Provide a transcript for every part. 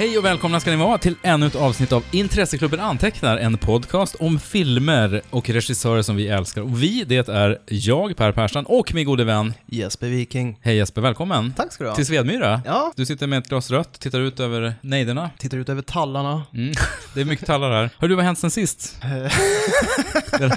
Hej och välkomna ska ni vara till ännu ett avsnitt av Intresseklubben Antecknar, en podcast om filmer och regissörer som vi älskar. Och vi, det är jag, Per Persson, och min gode vän. Jesper Viking. Hej Jesper, välkommen. Tack ska du ha. Till Svedmyra. Ja, Du sitter med ett glas rött, tittar ut över nejderna. tittar ut över tallarna. Mm. Det är mycket tallar här. Hör du, vad har hänt sen sist? den,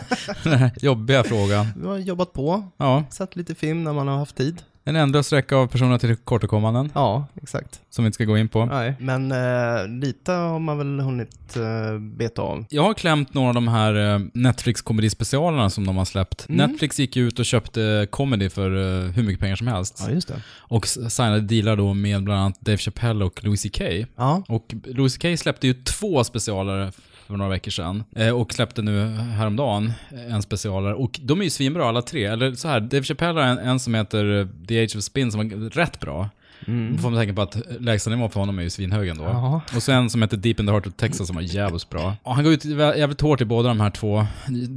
den här jobbiga frågan. Vi har jobbat på, Ja, sett lite film när man har haft tid. En ändlös räcka av personer till kortkommanden, Ja, exakt. som vi inte ska gå in på. Nej, men eh, lite har man väl hunnit eh, beta av. Jag har klämt några av de här eh, Netflix-komedispecialerna som de har släppt. Mm. Netflix gick ut och köpte comedy för eh, hur mycket pengar som helst. Ja, just det. Och signade dealar då med bland annat Dave Chappelle och Louis CK. Ja, Och Louis CK släppte ju två specialare för några veckor sedan. Eh, och släppte nu häromdagen en specialare. Och de är ju svinbra alla tre. Eller så här, Dave Chappelle har en, en som heter eh, The Age of Spin som var rätt bra mm. Får man tänka på att lägstanivån för honom är ju svinhög ändå. Jaha. Och så en som heter Deep in the Heart of Texas som var jävligt bra. Och han går ut jävligt hårt i båda de här två.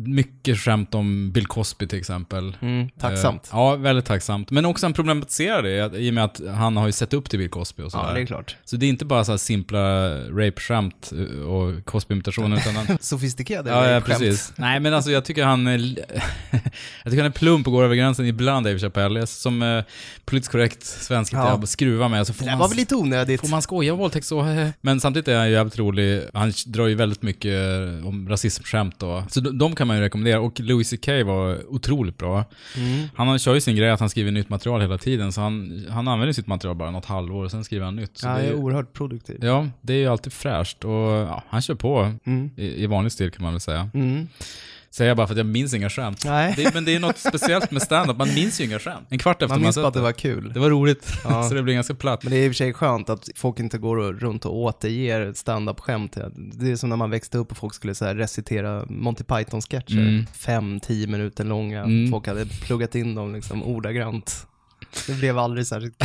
Mycket skämt om Bill Cosby till exempel. Mm, tacksamt. Eh, ja, väldigt tacksamt. Men också han problematiserar det i och med att han har ju sett upp till Bill Cosby och sådär. ja, det är klart. Så det är inte bara så simpla rape-skämt eh, och Cosby-imitationer utan han... Sofistikerade Ja, ja, precis. Nej, men alltså jag tycker han är... jag tycker han är plump och går över gränsen ibland, Dave Chappelle. Som eh, politiskt korrekt svensk Ja. Ja. skruvar med så får Det där man var väl lite onödigt. Får man skoja om våldtäkt så? Men samtidigt är han ju jävligt rolig. Han drar ju väldigt mycket eh, om rasismskämt då. Så de, de kan man ju rekommendera. Och Louis CK var otroligt bra. Mm. Han kör ju sin grej att han skriver nytt material hela tiden. Så han, han använder sitt material bara något halvår och sen skriver han nytt. Så Ja, det är ju, oerhört produktiv. ja, det är ju alltid fräscht. Och ja, han kör på Mm. i, i vanlig stil kan man väl säga. Mm. Säger jag bara för att jag minns inga skämt. Nej, Det, men det är något speciellt med stand-up. man minns ju inga skämt. En kvart efter man man, minns bara att det var kul. Det var roligt, Ja. så det blir ganska platt. Men det är i och för sig skönt att folk inte går runt och återger stand-up-skämt. Det är som när man växte upp och folk skulle så recitera Monty Python-sketcher. Mm. Fem, tio minuter långa. Mm. Folk hade pluggat in dem liksom ordagrant. Det blev aldrig särskilt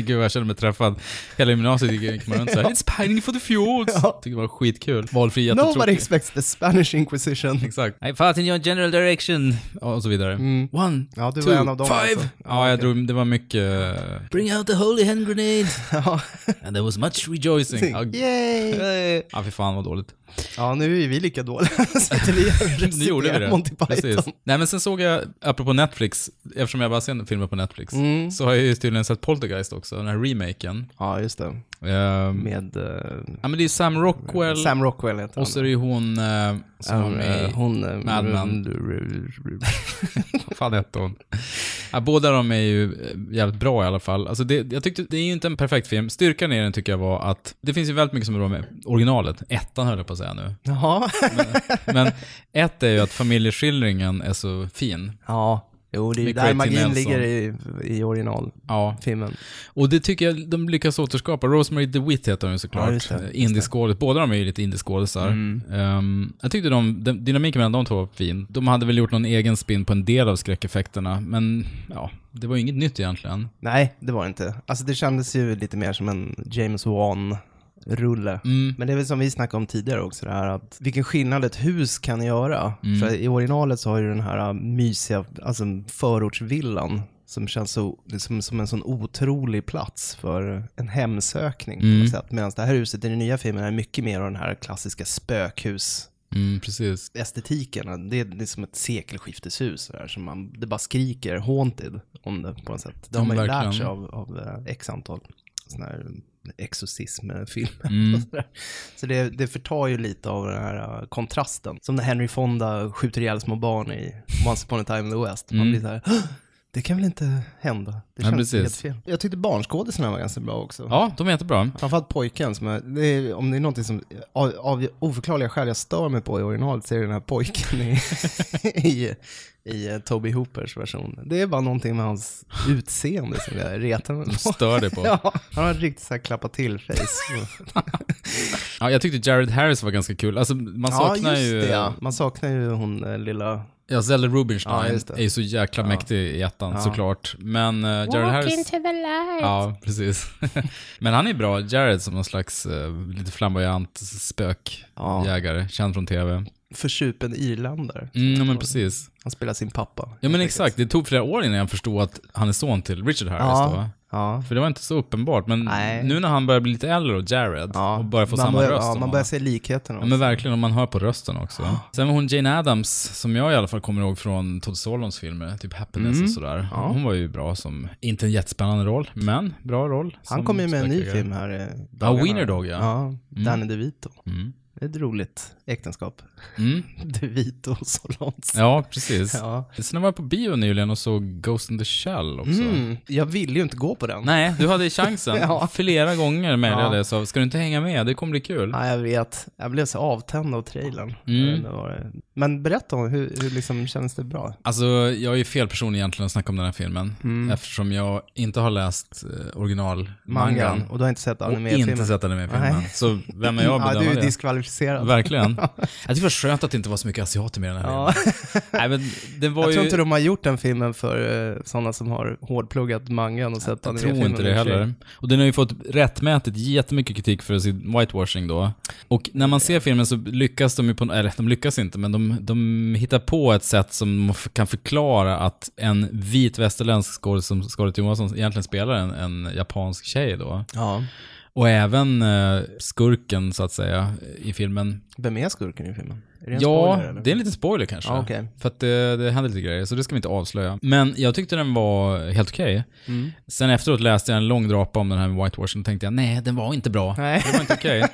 Gud, jag känner mig träffad. Hela gymnasiet gick man runt såhär, It's pining for the fjords. Ja. Tyckte det var skitkul. Valfri Nobody jättetråkig. expects the Spanish Inquisition. Exakt. I fought in your general direction. Och så vidare. Mm. One, Ja, du two, var en av dem five. alltså. Ja, jag okej. drog, det var mycket... Bring out the holy hand grenade. And there was much rejoicing. Ja, Yay! ja fy fan vad dåligt. Ja, nu är vi lika dåliga. Nu gjorde vi det. Monty Python. Precis. Nej men sen såg jag, apropå Netflix, eftersom jag bara ser filmer på Netflix, Mm. så har jag ju tydligen sett Poltergeist också, den här remaken. Ja, just det. Ehm, Med eh, ja men det är Sam Rockwell, Sam Rockwell heter och så är det ju hon eh, som var med eh, hon... eh, Mad Men. Vad fan hette hon? Ja, båda de är ju jävligt bra i alla fall. Alltså det, jag tyckte, det är ju inte en perfekt film. Styrkan i den tycker jag var att det finns ju väldigt mycket som är bra med originalet. Ettan höll jag på att säga nu. Jaha. Men ett är ju att familjeskildringen är så fin. Ja, jo det är ju där magin Nelson. ligger i, i originalfilmen. Ja, och det tycker jag de lyckas återskapa. Rosemary DeWitt heter hon ju Ja, såklart. det. Indieskådis. Båda de är ju lite indieskådisar. Mm. Ehm, jag tyckte de, de, dynamiken mellan de två var fin. De hade väl gjort någon egen spin på en del av skräckeffekterna, men ja, det var ju inget nytt egentligen. Nej, det var det inte. Alltså det kändes ju lite mer som en James Wan-rulle. Mm. Men det är väl som vi snackade om tidigare också, det här att vilken skillnad ett hus kan göra. Mm. För i originalet så har ju den här mysiga, alltså förortsvillan som känns så, som, som en sån otrolig plats för en hemsökning på Mm. något sätt. Medan det här huset i den nya filmen är mycket mer av den här klassiska spökhus Mm, precis. estetiken, det är, det är som ett sekelskifteshus sådär, som man, det bara skriker haunted om det på något sätt. Det har man ju lärt sig av, av eh, x antal sådana här exorcismfilmer. Mm. Så det, det förtar ju lite av den här eh, kontrasten. Som när Henry Fonda skjuter ihjäl små barn i Once upon a time in the West. Man Mm. blir så här, "Hå! Det kan väl inte hända? Det Ja, känns precis. helt fel. Jag tyckte barnskådisarna var ganska bra också. Ja, de är jättebra. Framförallt pojken, som är, det är, om det är någonting som av, av oförklarliga skäl jag stör mig på i originalet så är det den här pojken i, i, i eh, Toby Hoopers version. Det är bara någonting med hans utseende som jag retar mig på. stör dig på. Ja, han har riktigt så här klappa till face. Ja, jag tyckte Jared Harris var ganska kul. Alltså, man saknar ja, just ju... det ja. Man saknar ju hon eh, lilla... Ja, Zelda Rubinstein Ja, är ju så jäkla Ja. mäktig i ettan, Ja. såklart. Men uh, Jared Walk Harris... into the light. Ja, precis. Men han är bra, Jared, som någon slags eh, lite flamboyant spökjägare, Ja, känd från tv. försupen irländare. Mm, ja, men precis. Han spelar sin pappa. Ja, men exakt. Det tog flera år innan jag förstod att han är son till Richard Harris Ja. då. Ja. För det var inte så uppenbart, men Nej. nu när han börjar bli lite äldre och Jared, Ja. och börjar få man samma börjar, röst Ja, man börjar se likheterna Ja men verkligen, och man hör på rösten också. Sen var hon Jane Addams, som jag i alla fall kommer ihåg från Todd Solondz filmer, typ Happiness och sådär. Mm. Ja. Hon var ju bra som, inte en jättespännande roll, men bra roll. Han kommer ju med en ny film här. i Ja. Wiener Dog ja. Ja, Danny DeVito. Mm. Det ett roligt äktenskap. Mm. DeVito och Solons. Ja, precis. Ja. Sen var jag på bio nyligen och såg Ghost in the Shell också. Mm, jag ville ju inte gå på den. Nej, du hade chansen. Ja. Flera gånger mejlade jag och sa, ska du inte hänga med? Det kommer bli kul. Ja, jag vet. Jag blev så avtänd av trailern. Mm. Det- Men berätta om hur, hur liksom känns det bra? Alltså, jag är ju fel person egentligen att snacka om den här filmen. Mm. Eftersom jag inte har läst eh, original Mangan. mangan. Och du har inte sett Och animefilmen? inte sett animefilmen. Nej. Så vem är jag att Ja, bedöma du är det? diskvalificerad. Verkligen. Jag tycker det var skönt att det inte var så mycket asiater med i den här Ja. Nej, men det var Jag ju... tror inte de har gjort den filmen för uh, sådana som har hårdpluggat mangan och sett Jag tror animefilmen inte det och heller. Och den har ju fått rättmätigt jättemycket kritik för sin whitewashing då. Och när man ser filmen så lyckas de ju på, eller de lyckas inte, men de, de hittar på ett sätt som kan förklara att en vit västerländsk skådis som Scarlett Johansson egentligen spelar en, en japansk tjej då. Ja. Och även eh, skurken, så att säga, i filmen. Vem är skurken i filmen? Är det en Ja, spoiler, eller? det är en liten spoiler kanske. Ja, okej. För att det, det händer lite grejer, så det ska vi inte avslöja. Men jag tyckte den var helt okej. Mm. Sen efteråt läste jag en lång drapa om den här whitewashing och tänkte jag, nej, den var inte bra. Nej. Det var inte okej.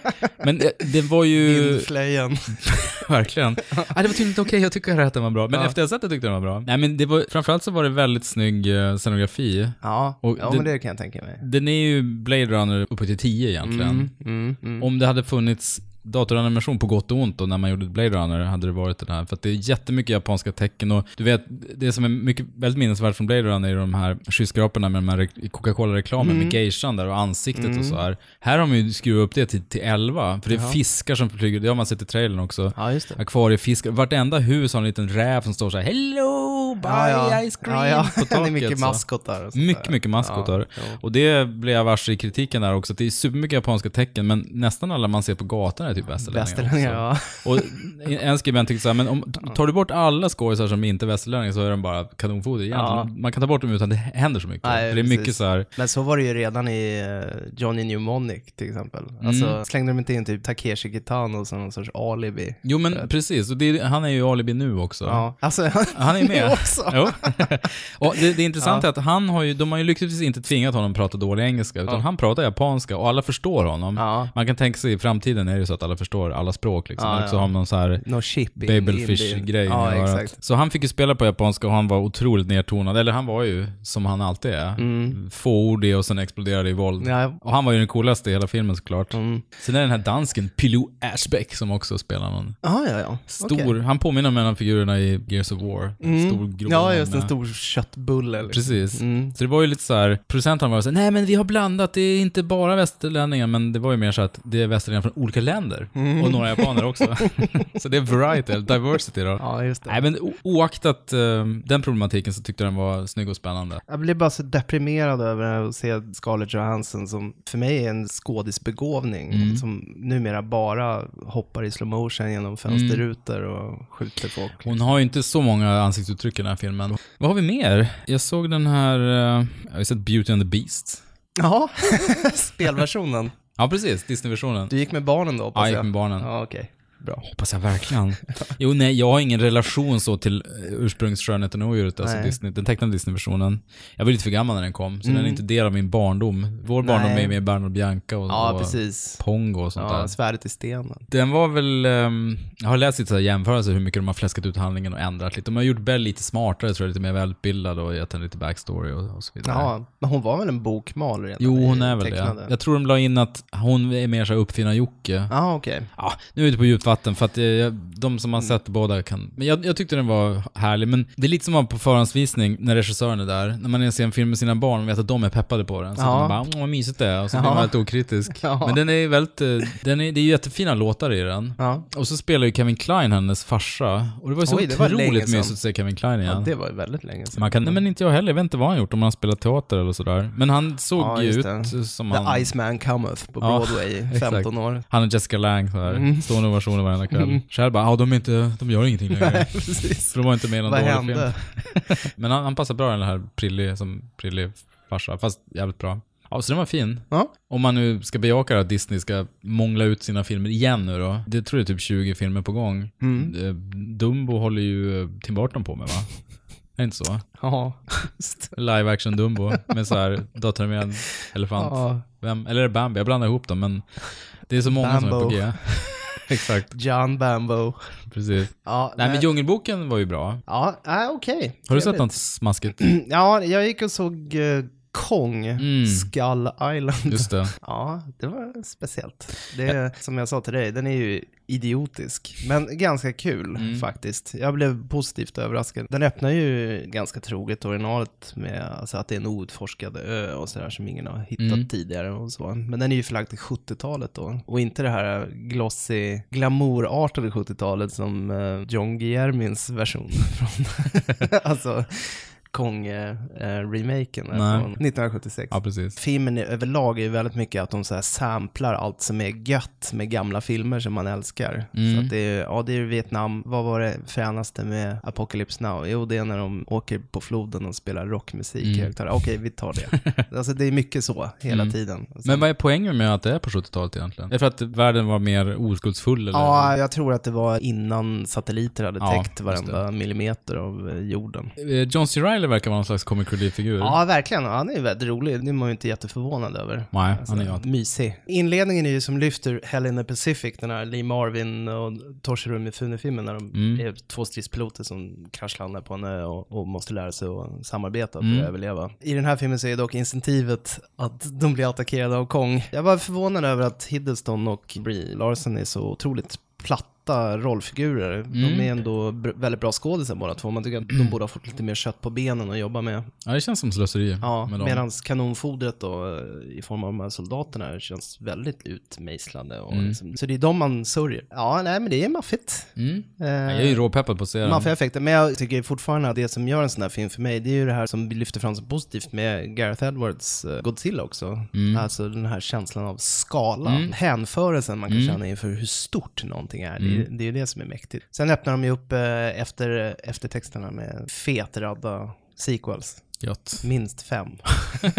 Men det, det var ju... Vindflejen. Verkligen. Nej, det var tydligen inte okej, jag tycker att den var bra. Men Ja. efter jag sett det tyckte jag den var bra. Nej, men det var, framförallt så var det väldigt snygg eh, scenografi. Ja, Och ja det- men det kan jag tänka mig. Den är ju Blade Runner uppe till 10 egentligen. Mm, mm, mm. Om det hade funnits datoranimation på gott och ont då, när man gjorde Blade Runner, hade det varit det här. För att det är jättemycket japanska tecken och du vet, det som är mycket, väldigt minnesvärt från Blade Runner är de här skyskraporna med de här re- Coca-Cola-reklamen Mm. med geishan där och ansiktet och så här. Här har man ju skruvat upp det till, till 11, för det är Jaha. fiskar som flyger, det har man sett i trailern också. Ja, just det. Akvariefiskar, vartenda hus har en liten räv som står så här Hello, buy Ja, ja. ice cream Ja, på Det taket. är mycket maskotar och Mycket, mycket maskotar. Och det blev jag varse i kritiken där också, att det är supermycket japanska tecken, men nästan alla man ser på gatan är typ västerlänningar ja. Och en skribent tyckte såhär, men om, tar du bort alla skådisar som inte är västerlänningar så är de bara kanonfoder egentligen. Ja. Man kan ta bort dem utan det händer så mycket. Nej, För det är precis. mycket så här. Men så var det ju redan i eh, Johnny Mnemonic till exempel. Alltså Mm. slängde de inte in typ Takeshi Kitano som någon sorts alibi? Jo men precis, och det, han är ju alibi nu också. Ja, alltså Han är med. också. Jo. och det, det intressanta är att han har ju, de har ju lyckligtvis inte tvingat honom att prata dålig engelska, utan Ja. han pratar japanska och alla förstår honom. Ja, Man kan tänka sig i framtiden är det så att alla förstår alla språk liksom. Ja, och så ja. har någon så här no Babelfish-grej exakt. Så han fick ju spela på japanska och han var otroligt nedtonad. Eller han var ju som han alltid är. Mm. Fåordig och sen exploderade i våld. Ja, Och han var ju den coolaste i hela filmen såklart. mm. Sen är det den här dansken Pilou Ashbeck som också spelar någon ja, ja. ja. stor, Okej. han påminner om en av figurerna i Gears of War. Mm. Stor grå Ja, just en stor köttbulle. Liksom. Precis. Mm. Så det var ju lite så här, producenten var så här, nej men vi har blandat, det är inte bara västerlänningar, men det var ju mer så att det är västerlänningar från olika länder. Mm. Och några japaner också. så det är variety, diversity då. Ja, just det. Nej men oaktat eh, den problematiken så tyckte jag den var snygg och spännande. Jag blir bara så deprimerad över att se Scarlett Johansson som för mig är en skådisbegåvning Mm. som numera bara hoppar i slow motion genom fönsterrutor och skjuter folk. Hon har ju inte så många ansiktsuttryck i den här filmen. Vad har vi mer? Jag såg den här, eh, jag har ju sett Beauty and the Beast. Ja, spelversionen. Ja precis, Disney-versionen. Du gick med barnen då Ja, hoppas jag gick jag? med barnen. Ja, okej. Bra. Hoppas jag verkligen. Jo, nej, jag har ingen relation så till eh, ursprungsskönheten och odjuret, alltså Nej. Disney, den tecknade Disney-versionen. Jag var lite för gammal när den kom, så Mm. den är inte del av min barndom. Vår barndom Nej. är med Bernhard Bianca och, Ja, och precis. Pongo och sånt Ja, där. svärdet i stenen. Den var väl, ehm, jag har läst lite jämförelser hur mycket de har fläskat ut handlingen och ändrat lite. De har gjort Bell lite smartare, tror jag, lite mer välutbildad och gett henne lite backstory och, och så vidare. Ja, men hon var väl en bokmal redan? Jo, hon är väl tecknade? det. Jag tror de la in att hon är mer så uppfinnar-Jocke. Ja, okej. Ja, nu är vi ute på djupt vatten för att eh, jag- de som har sett båda kan... Men jag, jag tyckte den var härlig, men det är lite som att på förhandsvisning när regissören är där, när man ser en film med sina barn och vet att de är peppade på den. Så Ja. man bara, åh vad mysigt det är, och så blir man väldigt okritisk. Ja. Men den är väldigt, eh, den är, det är jättefina låtar i den. Ja. Och så spelar ju Kevin Klein hennes farsa. Och det var ju så Oj, det otroligt mysigt att se Kevin Klein igen. ja, det var ju väldigt länge sedan. Man kan, nej men inte jag heller, jag vet inte vad han gjort, om han har spelat teater eller sådär. Men han såg ju ut det. som The han... Iceman Cometh på Broadway i exakt. 15 år. Han och Jessica Lange sådär, Mm. stående ovationer varenda kväll. Mm. Själv bara, ja de är inte, de gör ingenting längre. Nej, precis. För de var inte med i någon Vad dålig hände? film. Men han, han passar bra den här prillig, som prillig farsa, fast jävligt bra. Ja, så den var fin. Ja. Om man nu ska bejaka att Disney ska mångla ut sina filmer igen nu då. Det tror jag är typ 20 filmer på gång. Mm. Eh, Dumbo håller ju eh, Tim Burton på med va? Är det inte så? Ja. Live action Dumbo med så här datoranimerad elefant. ja. Vem, eller är det Bambi? Jag blandar ihop dem men det är så många som är på Bambo. G. Exakt, John Bambo. precis. Ja, Nej men Djungelboken var ju bra. Ja, äh, okej. Har du sett något smaskigt? Ja, jag gick och såg eh, Kong, Mm. Skull Island. Just det. Ja, det var speciellt. Det är, som jag sa till dig, den är ju idiotisk, men ganska kul Mm. faktiskt. Jag blev positivt överraskad. Den öppnar ju ganska troget originalet med alltså, att det är en outforskad ö och sådär som ingen har hittat Mm. tidigare och så. Men den är ju förlagd till 70-talet då. Och inte det här glossy, glamourartade 70-talet som eh, John Guillermins version från, alltså Kong-remaken Nej. från 1976. Ja, precis. Filmen är- överlag är ju väldigt mycket att de så här samplar allt som är gött med gamla filmer som man älskar. Mm. Så att det är, ja det är Vietnam, vad var det fränaste med Apocalypse Now? Jo, det är när de åker på floden och spelar rockmusik Mm. högtalare. Okej, vi tar det. alltså det är mycket så hela Mm. tiden. Alltså, Men vad är poängen med att det är på 70-talet egentligen? Är det för att världen var mer oskuldsfull eller? Ja, jag tror att det var innan satelliter hade Ja, täckt varenda millimeter av eh, jorden. Eh, John C. Reilly verkar vara någon slags comic relief-figur. Ja, verkligen. Han är ju väldigt rolig. Det är man ju inte jätteförvånad över. Nej, Alltså, han är ju inte. mysig. Inledningen är ju som lyfter Hell in the Pacific, den här Lee Marvin och Toshiro Mifune-filmen när de Mm. är två stridspiloter som kraschlandar på en ö och, och måste lära sig att samarbeta för Mm. att överleva. I den här filmen så är dock incentivet att de blir attackerade av Kong. Jag var förvånad över att Hiddleston och Brie Larson är så otroligt platta rollfigurer. De Mm. är ändå väldigt bra skådisar båda två. Man tycker att de borde ha fått lite mer kött på benen att jobba med. Ja, det känns som slöseri Ja, med medan kanonfodret då eh, i form av de här soldaterna känns väldigt utmejslade. Och Mm. liksom, så det är de man sörjer. Ja, nej men det är maffigt. Mm. Eh, Jag är ju råpeppad på att se den. Maffiga effekter, men jag tycker fortfarande att det som gör en sån här film för mig, det är ju det här som vi lyfter fram som positivt med Gareth Edwards eh, Godzilla också. Mm. Alltså den här känslan av skala, Mm. hänförelsen man kan Mm. känna inför hur stort någonting är. Det, Mm. är- det är ju det som är mäktigt. Sen öppnar de ju upp eh, efter, efter texterna med fetradda sequels. Gött. Minst fem.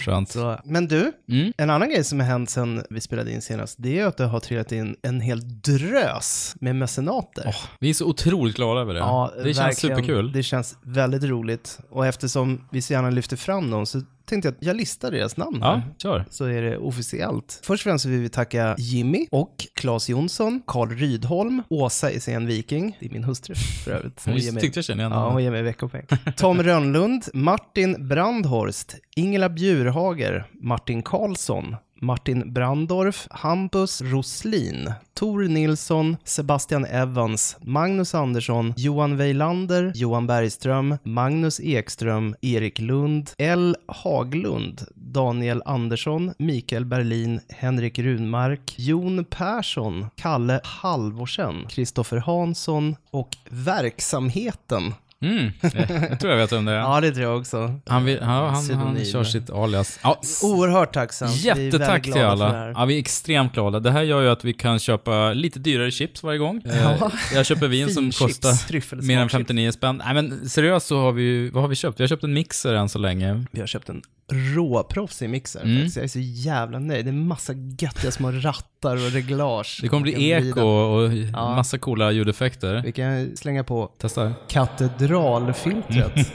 Skönt. Så, men du, Mm. en annan grej som har hänt sen vi spelade in senast, det är att det har trillat in en hel drös med mecenater. Åh, vi är så otroligt glada över det. det känns verkligen. superkul. Det känns väldigt roligt. Och eftersom vi så gärna lyfter fram dem så tänkte jag att jag listar deras namn Ja, här. kör. Så är det officiellt. Först och främst vill vi tacka Jimmy och Claes Jonsson, Karl Rydholm, Åsa Essén Viking, det är min hustru för övrigt. ger mig- tyckte jag kände igen Ja, hon ger mig veckopeng. Tom Rönnlund, Martin Brandhorst, Ingela Bjurhager, Martin Karlsson, Martin Brandorf, Hampus Roslin, Tor Nilsson, Sebastian Evans, Magnus Andersson, Johan Weilander, Johan Bergström, Magnus Ekström, Erik Lund, L. Haglund, Daniel Andersson, Mikael Berlin, Henrik Runmark, Jon Persson, Kalle Halvorsen, Kristoffer Hansson och Verksamheten Mm. Jag, tror jag vet vem det är. Ja, det tror jag också. Han, vill, ja, han, han kör sitt alias. Ja, Oerhört tacksam. Jättetack till alla. Ja, vi är extremt glada. Det här gör ju att vi kan köpa lite dyrare chips varje gång. Eh, Ja. Jag köper vin som Finchips, kostar mer än 59 spänn. Nej men seriöst så har vi vad har vi köpt? Vi har köpt en mixer än så länge. Vi har köpt en råproffsig mixer Mm. faktiskt. Jag är så jävla nöjd. Det är massa göttiga små rattar och reglage. Det kommer bli eko och Ja. massa coola ljudeffekter. Vi kan slänga på Testa. katedralfiltret.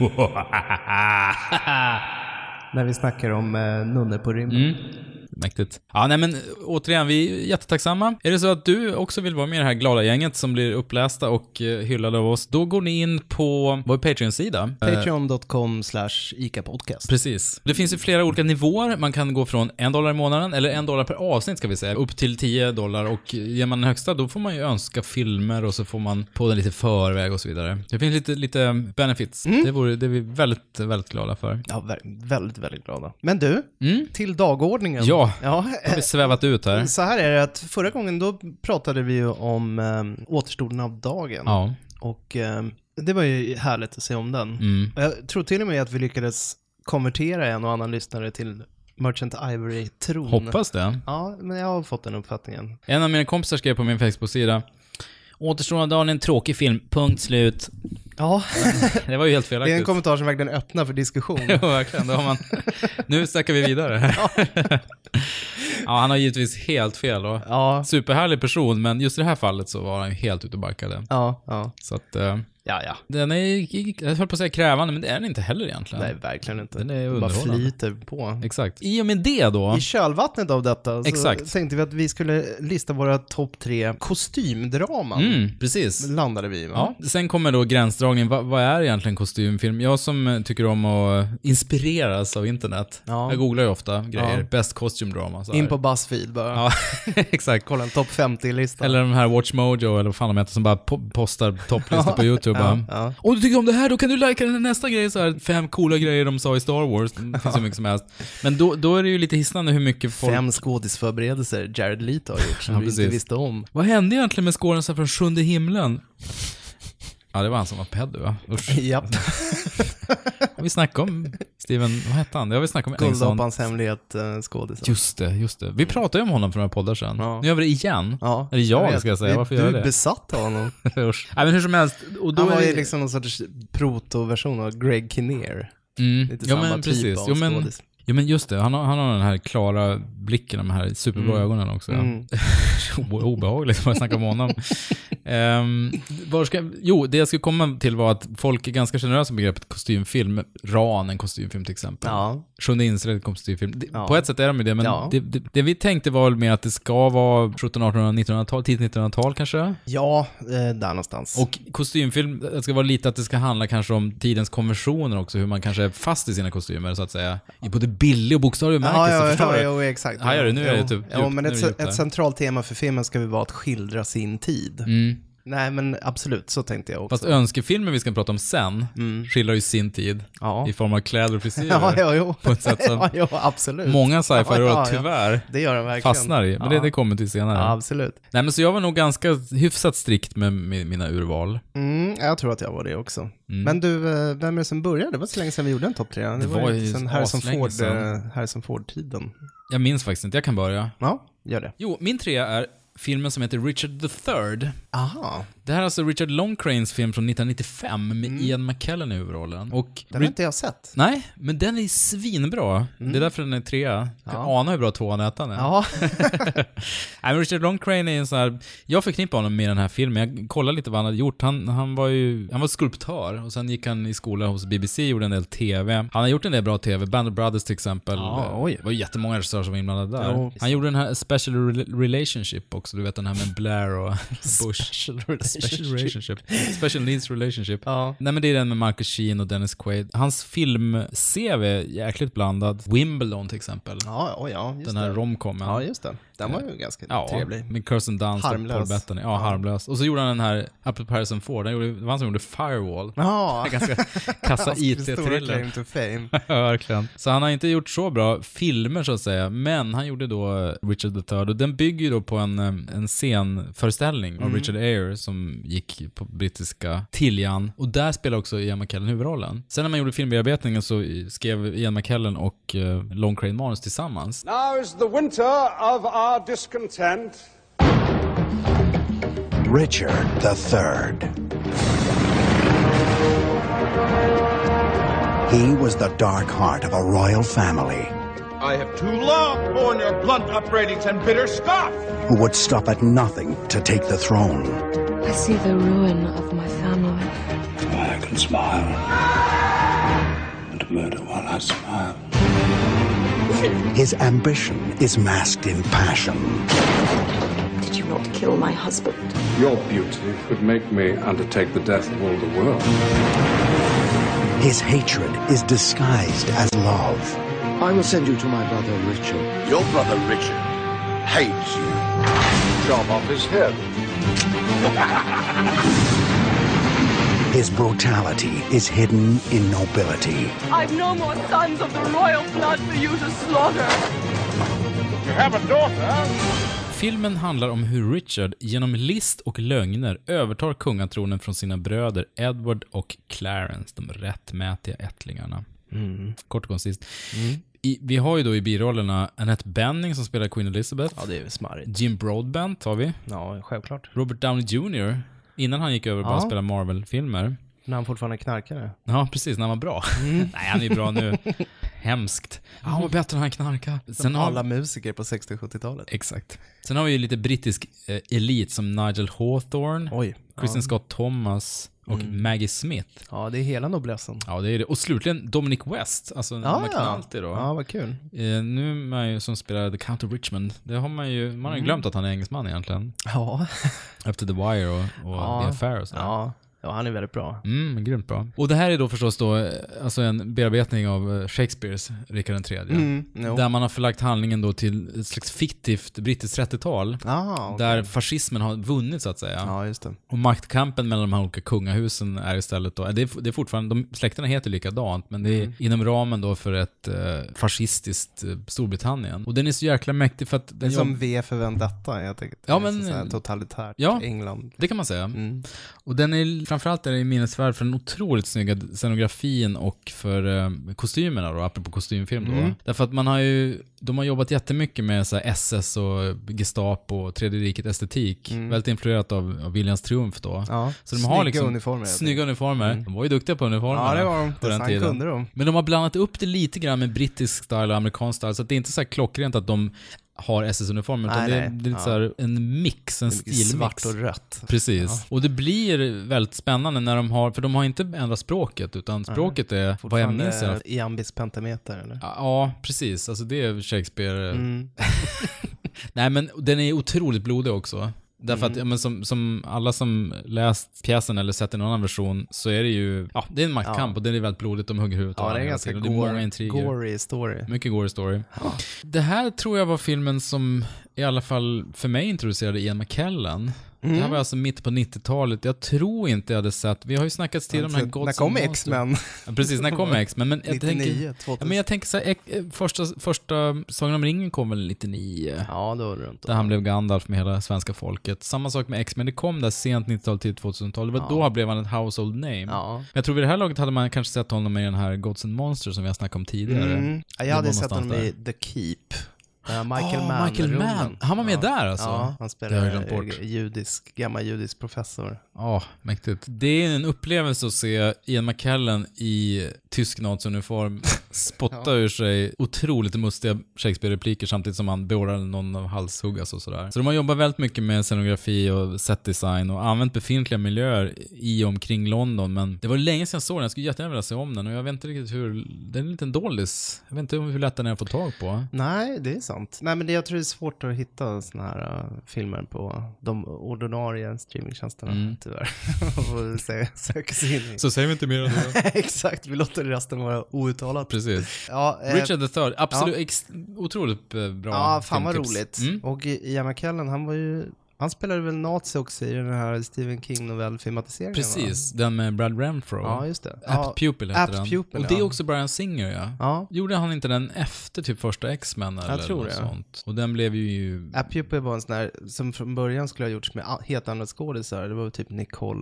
När vi snackar om eh, nunnor på rymden. Mm. Mäktigt. Ja, nej men återigen, vi är jättetacksamma. Är det så att du också vill vara med i det här glada gänget som blir upplästa och eh, hyllade av oss, då går ni in på vår Patreon-sida. Eh, Patreon.com slash ICA-podcast. Precis. Det finns ju flera olika nivåer. Man kan gå från en dollar i månaden, eller en dollar per avsnitt ska vi säga, upp till 10 dollar. Och ger man den högsta, då får man ju önska filmer och så får man på den lite förväg och så vidare. Det finns lite, lite benefits. Mm. Det, vore, det är vi väldigt, väldigt glada för. Ja, väldigt, väldigt glada. Men du, Mm. till dagordningen. Ja, ja har vi svävat ut här. Så här är det att förra gången då pratade vi ju om eh, återstoden av dagen. Ja. Och eh, det var ju härligt att se om den. Mm. Jag tror till och med att vi lyckades konvertera en och annan lyssnare till Merchant Ivory-tron. Hoppas det. Ja, men jag har fått den uppfattningen. En av mina kompisar skrev på min Facebook-sida Återstående av dagen är en tråkig film, punkt slut. Ja, Det var ju helt det är en felaktigt. kommentar som verkligen öppnar för diskussion. Ja, verkligen. Då har man... Nu snackar vi vidare. ja, han har givetvis helt fel och Ja, superhärlig person, men just i det här fallet så var han ju helt ute och barkade. ja, ja. Så att, eh, Ja, ja. den är, jag höll på att säga krävande, men det är den inte heller egentligen. Nej, verkligen inte. Den är bara underhållande. flyter på. Exakt. I och med det då, I kölvattnet av detta så Exakt. tänkte vi att vi skulle lista våra topp tre kostymdraman. mm, precis. Landade vi va? Ja, sen kommer då gränsdragningen. Vad, vad är egentligen kostymfilm? Jag som eh, tycker om att inspireras av internet. Ja. Jag googlar ju ofta grejer. Ja. Best costume drama. Så här. In på Buzzfeed bara. Ja, exakt. Kolla en topp 50-lista. Eller de här Watch Mojo eller vad fan de heter som bara po- postar topplistor på YouTube. Ja, ja. Om du tycker om det här, då kan du likea den nästa grej så här. Fem coola grejer de sa i Star Wars. Det finns hur mycket som helst. Men då, då är det ju lite hisnande hur mycket folk... Fem skådisförberedelser Jared Leto har gjort som Ja, vi inte visste om. Vad hände egentligen med skådisen från Sjunde himlen? Ja, det var han som var pedo va? Usch. Japp. Vi snackat om Steven, vad hette han? Det har vi snackat om. Guldapans hemlighet uh, skådisen. Just det, just det. Vi pratade ju om honom för några poddar sedan. Ja. Nu gör vi det igen. Ja, Eller jag, vet. ska jag säga. Varför du gör jag det? är besatt av honom. Usch. Nej men hur som helst. Och då Han var är ju liksom någon sorts protoversion av Greg Kinnear. Mm. Lite Ja samma men typ precis. av Jo men, skådis. jo men just det, han har, han har den här klara blicken, de här superbra ögonen också. Mm. Obehagligt att snacka om honom. um, var ska, jo, det jag skulle komma till var att folk är ganska generösa med begreppet kostymfilm. Ran, en kostymfilm till exempel. Ja. Sjunde insidan kostymfilm. Det- Ja. På ett sätt är de ju det, men Ja. det, det, det vi tänkte var väl med att det ska vara 1700, 1800, 1900-tal, tidigt 1900-tal kanske? Ja, eh, där någonstans. Och kostymfilm, det ska vara lite att det ska handla kanske om tidens konventioner också, hur man kanske är fast i sina kostymer så att säga. I både billig och bokstavlig ja, bemärkelse, ja, förstår ja, du? jo, exakt. Ja, gör det. Nu är det typ Ja, djupt. men ett, djupt ett centralt tema för filmen ska väl vara att skildra sin tid. Mm. Nej, men absolut, så tänkte jag också. Fast önskefilmer vi ska prata om sen Mm. skildrar ju sin tid Ja. i form av kläder och frisyrer. Ja, ja, jo. På ett sätt som ja, jo, absolut. många sci-fi Ja, ja, tyvärr Det gör den verkligen. fastnar i. Men det, det kommer till senare. Absolut. Nej men så jag var nog ganska hyfsat strikt med mi- mina urval. Mm, jag tror att jag var det också. Mm. Men du, eh, vem är det som började? Det var så länge sedan vi gjorde en topp tre. Det, Det var, ju sen Harrison aslänge Ford, Jag minns faktiskt inte, jag kan börja. Ja, gör det. Jo, min trea är filmen som heter Richard the Third. Aha, Det här är alltså Richard Longcranes film från 1995 med Ian McKellen i huvudrollen. Och Mm. den har inte jag sett. Nej, men den är svinbra. Det är därför den är trea. Jag kan ana hur bra tvåan och ettan är. Ja, Nej, Richard Longcrane är en sån här... Jag förknippar honom med den här filmen. Jag kollade lite vad han hade gjort. Han, han var ju... Han var skulptör och sen gick han i skola hos BBC, gjorde en del TV. Han har gjort en del bra TV. Band of Brothers till exempel. Ja, oj. Det var ju jättemånga regissörer som var inblandade där. Jo, han gjorde den här Special Rel- Relationship också. Du vet den här med Blair och Bush. Special relationship. Special needs relationship. Ja. Nej men det är den med Marcus Sheen och Dennis Quaid. Hans film-CV är jäkligt blandad. Wimbledon till exempel. Ja, oj, ja, just den här det. romcomen. Ja, just det. Den var ju ganska Ja, trevlig. med Kirsten Dunst och Harmlös. Paul Bettany. Ja, Ja. harmlös. Och så gjorde han den här, apropå Harrison Ford, han gjorde, det var han som gjorde Firewall. Ja, Ganska kassa IT-thriller. claim to fame. Ja, verkligen. Så han har inte gjort så bra filmer så att säga, men han gjorde då eh, Richard III och den bygger ju då på en, eh, en scenföreställning Mm. av Richard Eyre som gick på brittiska Tillian och där spelar också Ian McKellen huvudrollen. Sen när man gjorde filmbearbetningen så skrev Ian McKellen och uh, Lone Crane manus tillsammans. Now is the winter of our discontent. Richard the Third. He was the dark heart of a royal family I have too long borne your blunt upbraidings and bitter scoff. who would stop at nothing to take the throne. I see the ruin of my family. I can smile and murder while I smile. His ambition is masked in passion. Did you not kill my husband? Your beauty could make me undertake the death of all the world. His hatred is disguised as love. I will send you to my brother Richard. Your brother Richard hates you. Chop off his head. His brutality is hidden in nobility. I've no more sons of the royal blood for you to slaughter. You have a daughter. Filmen handlar om hur Richard genom list och lögner övertar kungatronen från sina bröder Edward och Clarence, de rättmätiga ättlingarna. Kort och koncist. I, vi har ju då i birollerna Annette Bening som spelar Queen Elizabeth. Ja, det är smarrigt. Jim Broadbent har vi. Ja, självklart. Robert Downey Jr. Innan han gick över och bara Ja. spela Marvel-filmer. När han fortfarande är knarkare. Ja, precis, när han var bra. Nej, han är ju bra nu. Hemskt. Ja, han var bättre när han knarkade. Som Sen har, alla musiker på 60-70-talet. Exakt. Sen har vi ju lite brittisk eh, elit som Nigel Hawthorne, Oj. Kristen Scott Thomas och Mm. Maggie Smith. Ja, det är hela noblessen. Ja, det är det. Och slutligen Dominic West, alltså Ja, McNulty då. Ja, vad kul. Eh, nu är man ju som spelar The Count of Richmond, det har man ju, man har ju Mm. glömt att han är engelsman egentligen. Ja. Efter The Wire och, och Ja. The Affair och sådär. Ja. Ja, han är väldigt bra. Mm, grymt bra. Och det här är då förstås då, eh, alltså en bearbetning av eh, Shakespeares Rikard III. Mm, jo. Där man har förlagt handlingen då till ett slags fiktivt brittiskt 30-tal. Ah, okej. Där fascismen har vunnit så att säga. Ja, just det. Och maktkampen mellan de här olika kungahusen är istället då, det är, det är fortfarande, de släkterna heter likadant, men det är Mm. inom ramen då för ett eh, fascistiskt eh, Storbritannien. Och den är så jäkla mäktig för att Det den är som jobb- V för Vendetta, jag tänker. Ja, Det är men- totalitärt Ja. England. det kan man säga. Mm. Och den är framförallt är den minnesvärd för den otroligt snygga scenografin och för eh, kostymerna då, apropå kostymfilm då. Mm. Därför att man har ju, de har jobbat jättemycket med så SS och Gestapo och Tredje riket estetik. Mm. Väldigt influerat av, av Viljans triumf då. Ja, Så de har liksom uniformer. Snygga uniformer. De var ju duktiga på uniformer. Ja, det var de. på den tiden. kunde de. Men de har blandat upp det lite grann med brittisk style och amerikansk style, så det är inte så här klockrent att de har SS-uniformer, utan Nej, det, är- nej. det är lite Ja. här en mix, en stilmix. Svart och rött. Precis. Och det blir väldigt spännande när de har, för de har inte ändrat språket, utan språket är, vad jag minns i alla fall- i ambis pentameter, eller? Ja, precis. Alltså det är Shakespeare. Mm. Nej men den är otroligt blodig också. Därför Mm. att, ja, men som, som alla som läst pjäsen eller sett en annan version, så är det ju, ja, det är en maktkamp Ja. och det är väldigt blodigt, de hugger huvudet Ja, det är ganska. Och det är många gore, intriger. gory story. Mycket gory story. Det här tror jag var filmen som i alla fall för mig introducerade Ian McKellen. Det Mm. här var alltså mitt på 90-talet. Jag tror inte jag hade sett, vi har ju snackats till om de här Gods När kom. X-Men? Ja, precis, när kom X-Men? Men jag 99, tänker, 2000. ja, men jag tänker så här, eh, första, första Sagan om ringen kom väl 99? Ja, då runt Där han blev Gandalf med hela svenska folket. Samma sak med X-Men, det kom där sent 90-tal till 2000-tal. Det var Ja. då blev han ett household name. Ja. Men jag tror vid det här laget hade man kanske sett honom i den här Gods and Monsters som vi har snackat om tidigare. Mm. Ja, Det jag hade var sett honom i där. The Keep. Där Michael Ah, Mann. Michael Mann. Han var med ja. där alltså? Ja, han bort. eh, judisk, gammal judisk professor. Ja, mäktigt. Det är en upplevelse att se Ian McKellen i tysk naziuniform spotta ur sig otroligt mustiga Shakespeare-repliker samtidigt som han beordrar någon av halshuggas och sådär. Så de har jobbat väldigt mycket med scenografi och setdesign och använt befintliga miljöer i och omkring London, men det var länge sedan jag såg den. Jag skulle jättegärna vilja se om den och jag vet inte riktigt hur... Det är en liten doldis. Jag vet inte hur lätt den är att få tag på. Nej, det är sant. Nej, men det, jag tror det är svårt att hitta såna här uh, filmer på de ordinarie streamingtjänsterna, Mm. tyvärr. Så säger vi inte mer om det. Exakt, vi låter resten vara outtalat. Precis. Ja, eh, Richard III, absolut, ja. otroligt eh, bra Ja, fan vad roligt. Mm. Och Ian McKellen, han var ju, han spelade väl nazi också i den här Stephen King-novellfilmatiseringen? Precis, den med Brad Renfro. Ja, just det. Apt Ja, Pupil heter Apt den. Pupil, och det är ja. också Brian Singer ja. Ja. Gjorde han inte den efter typ första X-Men eller tror något det. sånt? Och den blev ju... App Pupil var en sån där som från början skulle ha gjorts med helt andra skådisar. Det var typ Nicole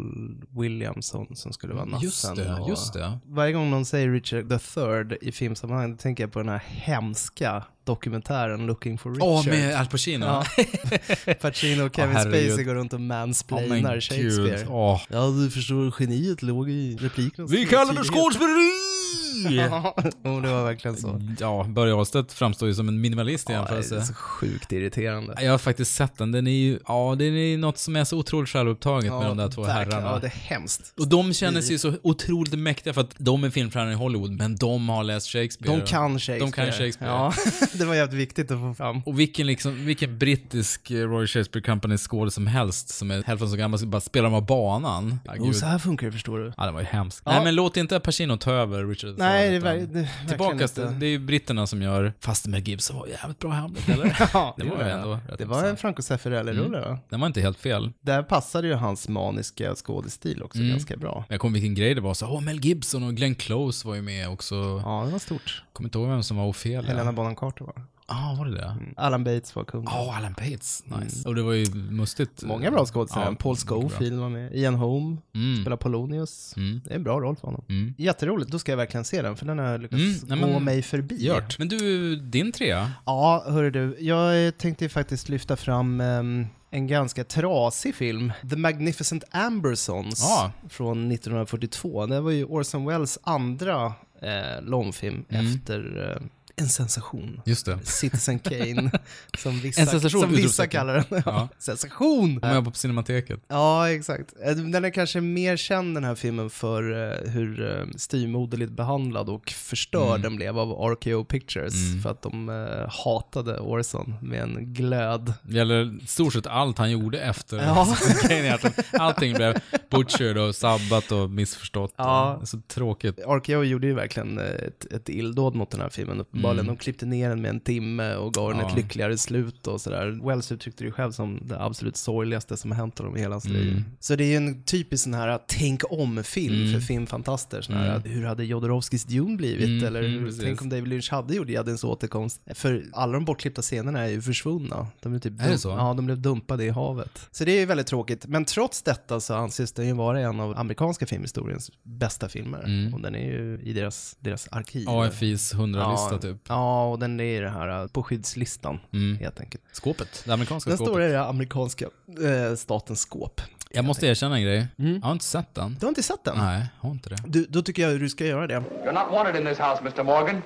Williamson som skulle vara nassen. Just det, och- just det. Varje gång någon säger Richard the Third i filmsammanhang, då tänker jag på den här hemska dokumentären Looking for Richard. Åh, med Al Pacino? Ja. Pacino och Kevin herregud. Spacey går runt och mansplainar men Shakespeare. Åh. Ja, du förstår, geniet låg i repliken. Vi kallar det skådespeleri! Ja, det var verkligen så. Ja, Börje Ahlstedt framstår ju som en minimalist i Ja, det jämförelse. är så sjukt irriterande. Jag har faktiskt sett den. Den är ju, ja, det är något som är så otroligt självupptaget med de där två verkligen. herrarna. Ja, det är hemskt. Och de känner sig så otroligt mäktiga för att de är filmstjärnor i Hollywood, men de har läst Shakespeare. De kan Shakespeare. De kan Shakespeare. Ja, det var jävligt viktigt att få fram. Och vilken, liksom, vilken brittisk eh, Royal Shakespeare Company skådis som helst, som är hälften så gammal, som bara spelar de av banan. Ja, gud. så här funkar det, förstår du. Ja, det var ju hemskt. Ja. Nej, men låt inte Pacino ta över Richard Nej, det ver- det Tillbaka, inte. det är ju britterna som gör, fast Mel Gibson var jävligt bra Hamlet, eller? Ja, det var ju ändå rätt Det var en. Franco Zeffirelli-rulle, Mm. va? Den var inte helt fel. Där passade ju hans maniska skådestil också Mm. ganska bra. Jag kommer vilken grej det var, så åh, Mel Gibson och Glenn Close var ju med också. Ja, det var stort. Kommer inte ihåg vem som var Ophelia. Helena Bonham Carter var Ja, ah, var det det? mm. Alan Bates var kung. Ja, Alan Bates. Nice. Och det var ju mustigt. Många bra skådespelare. Ja, Paul. Schofield var med. Ian Holm Mm. spelar Polonius. Mm. Det är en bra roll för honom. Mm. Jätteroligt, då ska jag verkligen se den, för den har lyckats Mm, gå mig förbi. Gjort. Men du, din trea? Ja, hörru du. Jag tänkte faktiskt lyfta fram ehm, en ganska trasig film, The Magnificent Ambersons Ja. från 1942. Det var ju Orson Welles andra eh, långfilm efter eh, en sensation. Just det. Citizen Kane, som vissa, som vissa kallar den. Ja. Sensation! Om jag var på Cinemateket. Ja, exakt. Eh, Den är kanske mer känd den här filmen för eh, hur eh, styvmoderligt behandlad och förstörd Mm. den blev av RKO Pictures. För att de hatade Orson med en glöd. Det gäller stort sett allt han gjorde efter Ja. Kane. Allting blev butchered och sabbat och missförstått. Ja. Och så tråkigt. RKO gjorde ju verkligen ett, ett illdåd mot den här filmen. Uppenbarligen. De klippte ner den med en timme och gav den Mm. Ja. ett lyckligare slut och sådär. Wells uttryckte det själv som det absolut sorgligaste som har hänt honom i hela hans liv. Mm. Så det är ju en typisk sån här tänk om-film för filmfantaster. Sån här, Hur hade Jodorowskis Dune blivit? Mm, Eller mm, hur, tänk om David Lynch hade gjort Jaddins återkomst? För alla de bortklippta scenerna är ju försvunna. De är, typ Är det så? Ja, de blev dumpade i havet. Så det är ju väldigt tråkigt. Men trots detta så anses den ju vara en av amerikanska filmhistoriens bästa filmer. Och den är ju i deras, deras arkiv. AFIs 100-lista typ. Ja, och den är det här på skyddslistan helt enkelt. Skåpet. Det amerikanska Den skåpet. står i det amerikanska eh, statens skåp. Jag måste erkänna en grej. Jag har inte sett den. Du har inte sett den? Nej, jag har inte det. Du, då tycker jag att du ska göra det. You're not wanted in this house, Mr. Morgan.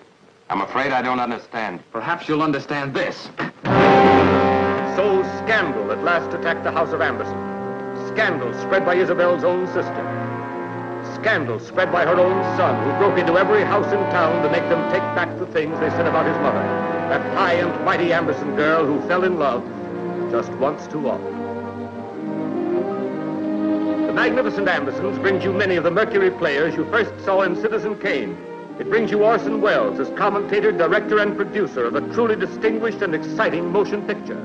I'm afraid I don't understand. Perhaps you'll understand this. So scandal at last attacked the House of Amberson. Scandal spread by Isabel's own sister. Scandal spread by her own son, who broke into every house in town to make them take back the things they said about his mother. That high and mighty Amberson girl who fell in love just once too often. The Magnificent Ambersons brings you many of the Mercury players you first saw in Citizen Kane. It brings you Orson Welles as commentator, director, and producer of a truly distinguished and exciting motion picture.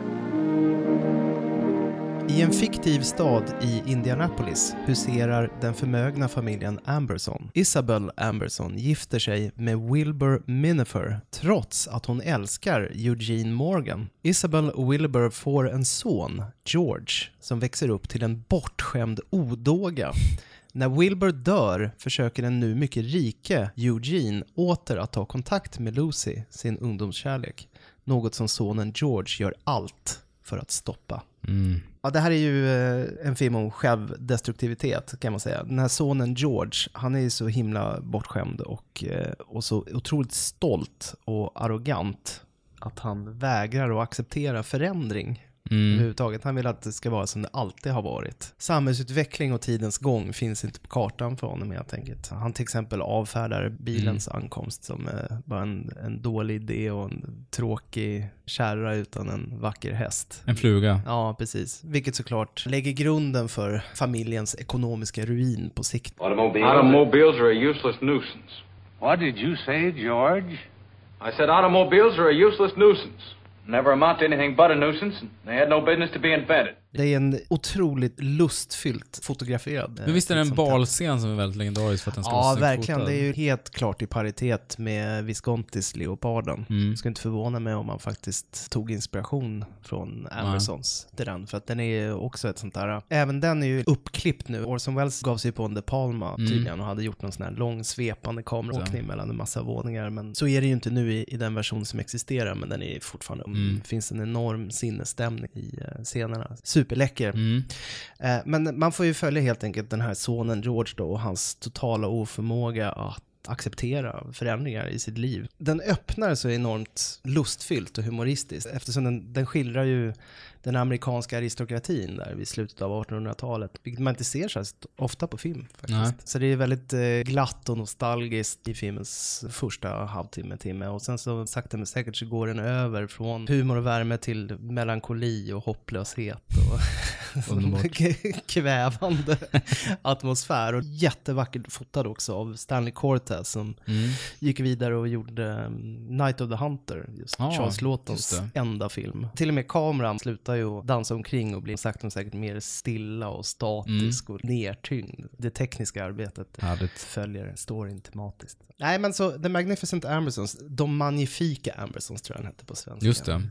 I en fiktiv stad i Indianapolis huserar den förmögna familjen Amberson. Isabel Amberson gifter sig med Wilbur Minifer trots att hon älskar Eugene Morgan. Isabel och Wilbur får en son, George, som växer upp till en bortskämd odåga. När Wilbur dör försöker den nu mycket rike Eugene åter att ta kontakt med Lucy, sin ungdomskärlek. Något som sonen George gör allt för att stoppa. Mm. Ja, det här är ju eh, en film om självdestruktivitet kan man säga. Den här sonen George, han är ju så himla bortskämd och, eh, och så otroligt stolt och arrogant att han vägrar att acceptera förändring. Överhuvudtaget. Han vill att det ska vara som det alltid har varit. Samhällsutveckling och tidens gång finns inte på kartan för honom helt enkelt. Han till exempel avfärdar bilens ankomst som eh, bara en, en dålig idé och en tråkig kärra utan en vacker häst. En fluga. Ja, precis. Vilket såklart lägger grunden för familjens ekonomiska ruin på sikt. Automobiles are a useless nuisance. What did you say, George? I said automobiles are a useless nuisance. Never amount to anything but a nuisance, and they had no business to be invented. Det är en otroligt lustfyllt fotograferad. eh, Men visst är det en här. balscen som är väldigt legendarisk för att den ska vara Ja, verkligen. fotad? Det är ju helt klart i paritet med Viscontis Leoparden. Mm. Det skulle inte förvåna mig om man faktiskt tog inspiration från Ambersons till den. För att den är ju också ett sånt där, även den är ju uppklippt nu. Orson Welles gav sig på en De Palma Mm. tydligen och hade gjort någon sån här lång svepande kameraåkning mellan en massa våningar. Men så är det ju inte nu i, i den version som existerar, men den är fortfarande, Mm. finns en enorm sinnesstämning i uh, scenerna. Superläcker. Mm. Eh, Men man får ju följa helt enkelt den här sonen George då och hans totala oförmåga att acceptera förändringar i sitt liv. Den öppnar så enormt lustfyllt och humoristiskt eftersom den, den skildrar ju den amerikanska aristokratin där vid slutet av 1800-talet, vilket man inte ser så ofta på film faktiskt. Nej. Så det är väldigt eh, glatt och nostalgiskt i filmens första halvtimme, timme och sen så sakta men säkert så går den över från humor och värme till melankoli och hopplöshet och kvävande atmosfär och jättevackert fotad också av Stanley Cortez som Mm. gick vidare och gjorde um, Night of the Hunter, just Ah, Charles just enda film. Till och med kameran slutar ju att dansa omkring och blir sakta men säkert mer stilla och statisk och nertyngd. Det tekniska arbetet Härligt. följer storyn tematiskt. Nej men så The Magnificent Ambersons, De Magnifika Ambersons tror jag den hette på svenska. Just det.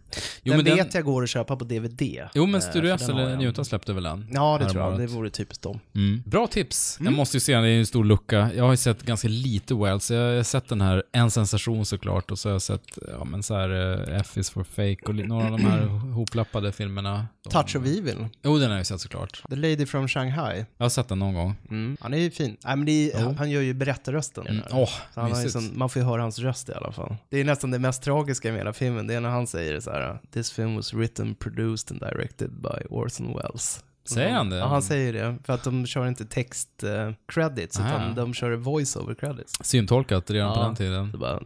Jo, den men vet jag går att köpa på DVD. Jo, men Eh, Studio för S den har eller. Newton släppte väl den? Ja, det tror jag. Det vore typiskt dem. Mm. Bra tips. Jag måste ju säga, det är ju en stor lucka. Jag har ju sett ganska lite Wells. Jag har sett den här En sensation såklart och så har jag sett, ja men så här eh, F is for fake och några av de här hoplappade filmerna. De- Touch of Evil. Jo, den har jag sett såklart. The Lady from Shanghai. Jag har sett den någon gång. Mm. Han är ju fin. Nej, men är. Han gör ju berättarrösten. Mm. Åh, Så han har sån, man får ju höra hans röst i alla fall. Det är nästan det mest tragiska med hela filmen. Det är när han säger så här: This film was written, produced and directed by Orson Welles. Säger han det? Ja, han säger det. För att de kör inte text eh, credits, Aha. utan de kör voice-over credits. Syntolkat redan på Ja. den tiden. Bara,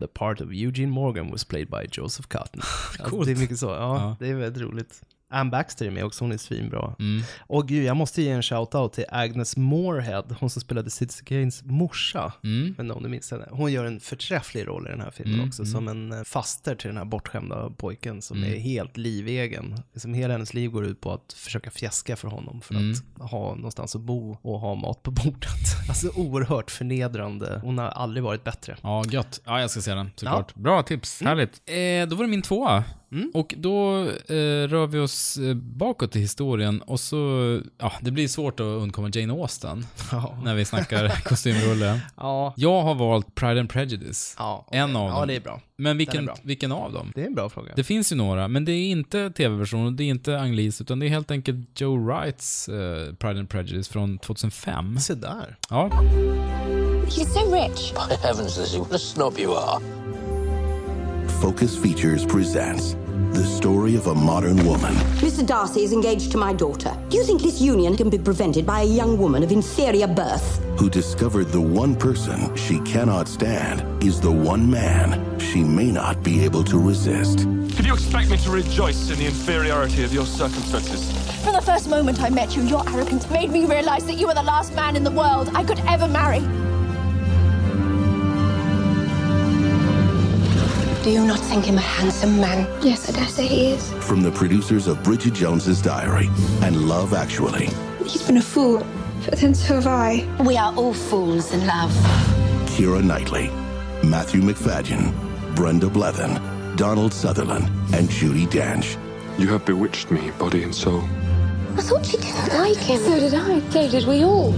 The part of Eugene Morgan was played by Joseph Cotton. Alltså, Coolt. det är mycket så. Ja, Ja. det är väldigt roligt. Anne Baxter är med också, hon är svinbra. Mm. Och gud, jag måste ge en shout-out till Agnes Moorehead, hon som spelade Citizen Kanes morsa. Mm. Men om du minns henne. Hon gör en förträfflig roll i den här filmen Mm, också, mm. som en eh, faster till den här bortskämda pojken som Mm. är helt livegen. Liksom hela hennes liv går ut på att försöka fjäska för honom för Mm. att ha någonstans att bo och ha mat på bordet. Alltså oerhört förnedrande. Hon har aldrig varit bättre. Ja, gött. Ja, jag ska se den såklart. Bra tips. Härligt. Eh, då var det min tvåa. Mm. Och då eh, rör vi oss eh, bakåt i historien och så, ja, det blir svårt att undkomma Jane Austen Ja. när vi snackar kostymrulle. Ja. Jag har valt Pride and Prejudice. Ja, En av ja, dem. det är bra. Men vilken, bra. vilken av dem? Det är en bra fråga. Det finns ju några, men det är inte tv-versionen, det är inte Anglis, utan det är helt enkelt Joe Wrights eh, Pride and Prejudice från 2005. Se där. Ja, He's so rich. By heavens, Lizzie, what a snob you are. Focus Features presents the story of a modern woman Mr. Darcy is engaged to my daughter. Do you think this union can be prevented by a young woman of inferior birth? who discovered the one person she cannot stand is the one man she may not be able to resist. Did you expect me to rejoice in the inferiority of your circumstances? From the first moment I met you, your arrogance made me realize that you were the last man in the world I could ever marry. Do you not think him a handsome man? Yes, I dare say he is. From the producers of Bridget Jones's Diary and Love Actually, He's been a fool, but then so have I. We are all fools in love. Kira Knightley, Matthew McFadden, Brenda Blevin, Donald Sutherland, and Judy Dench. You have bewitched me, body and soul. I thought she didn't like him. So did I. So did we all.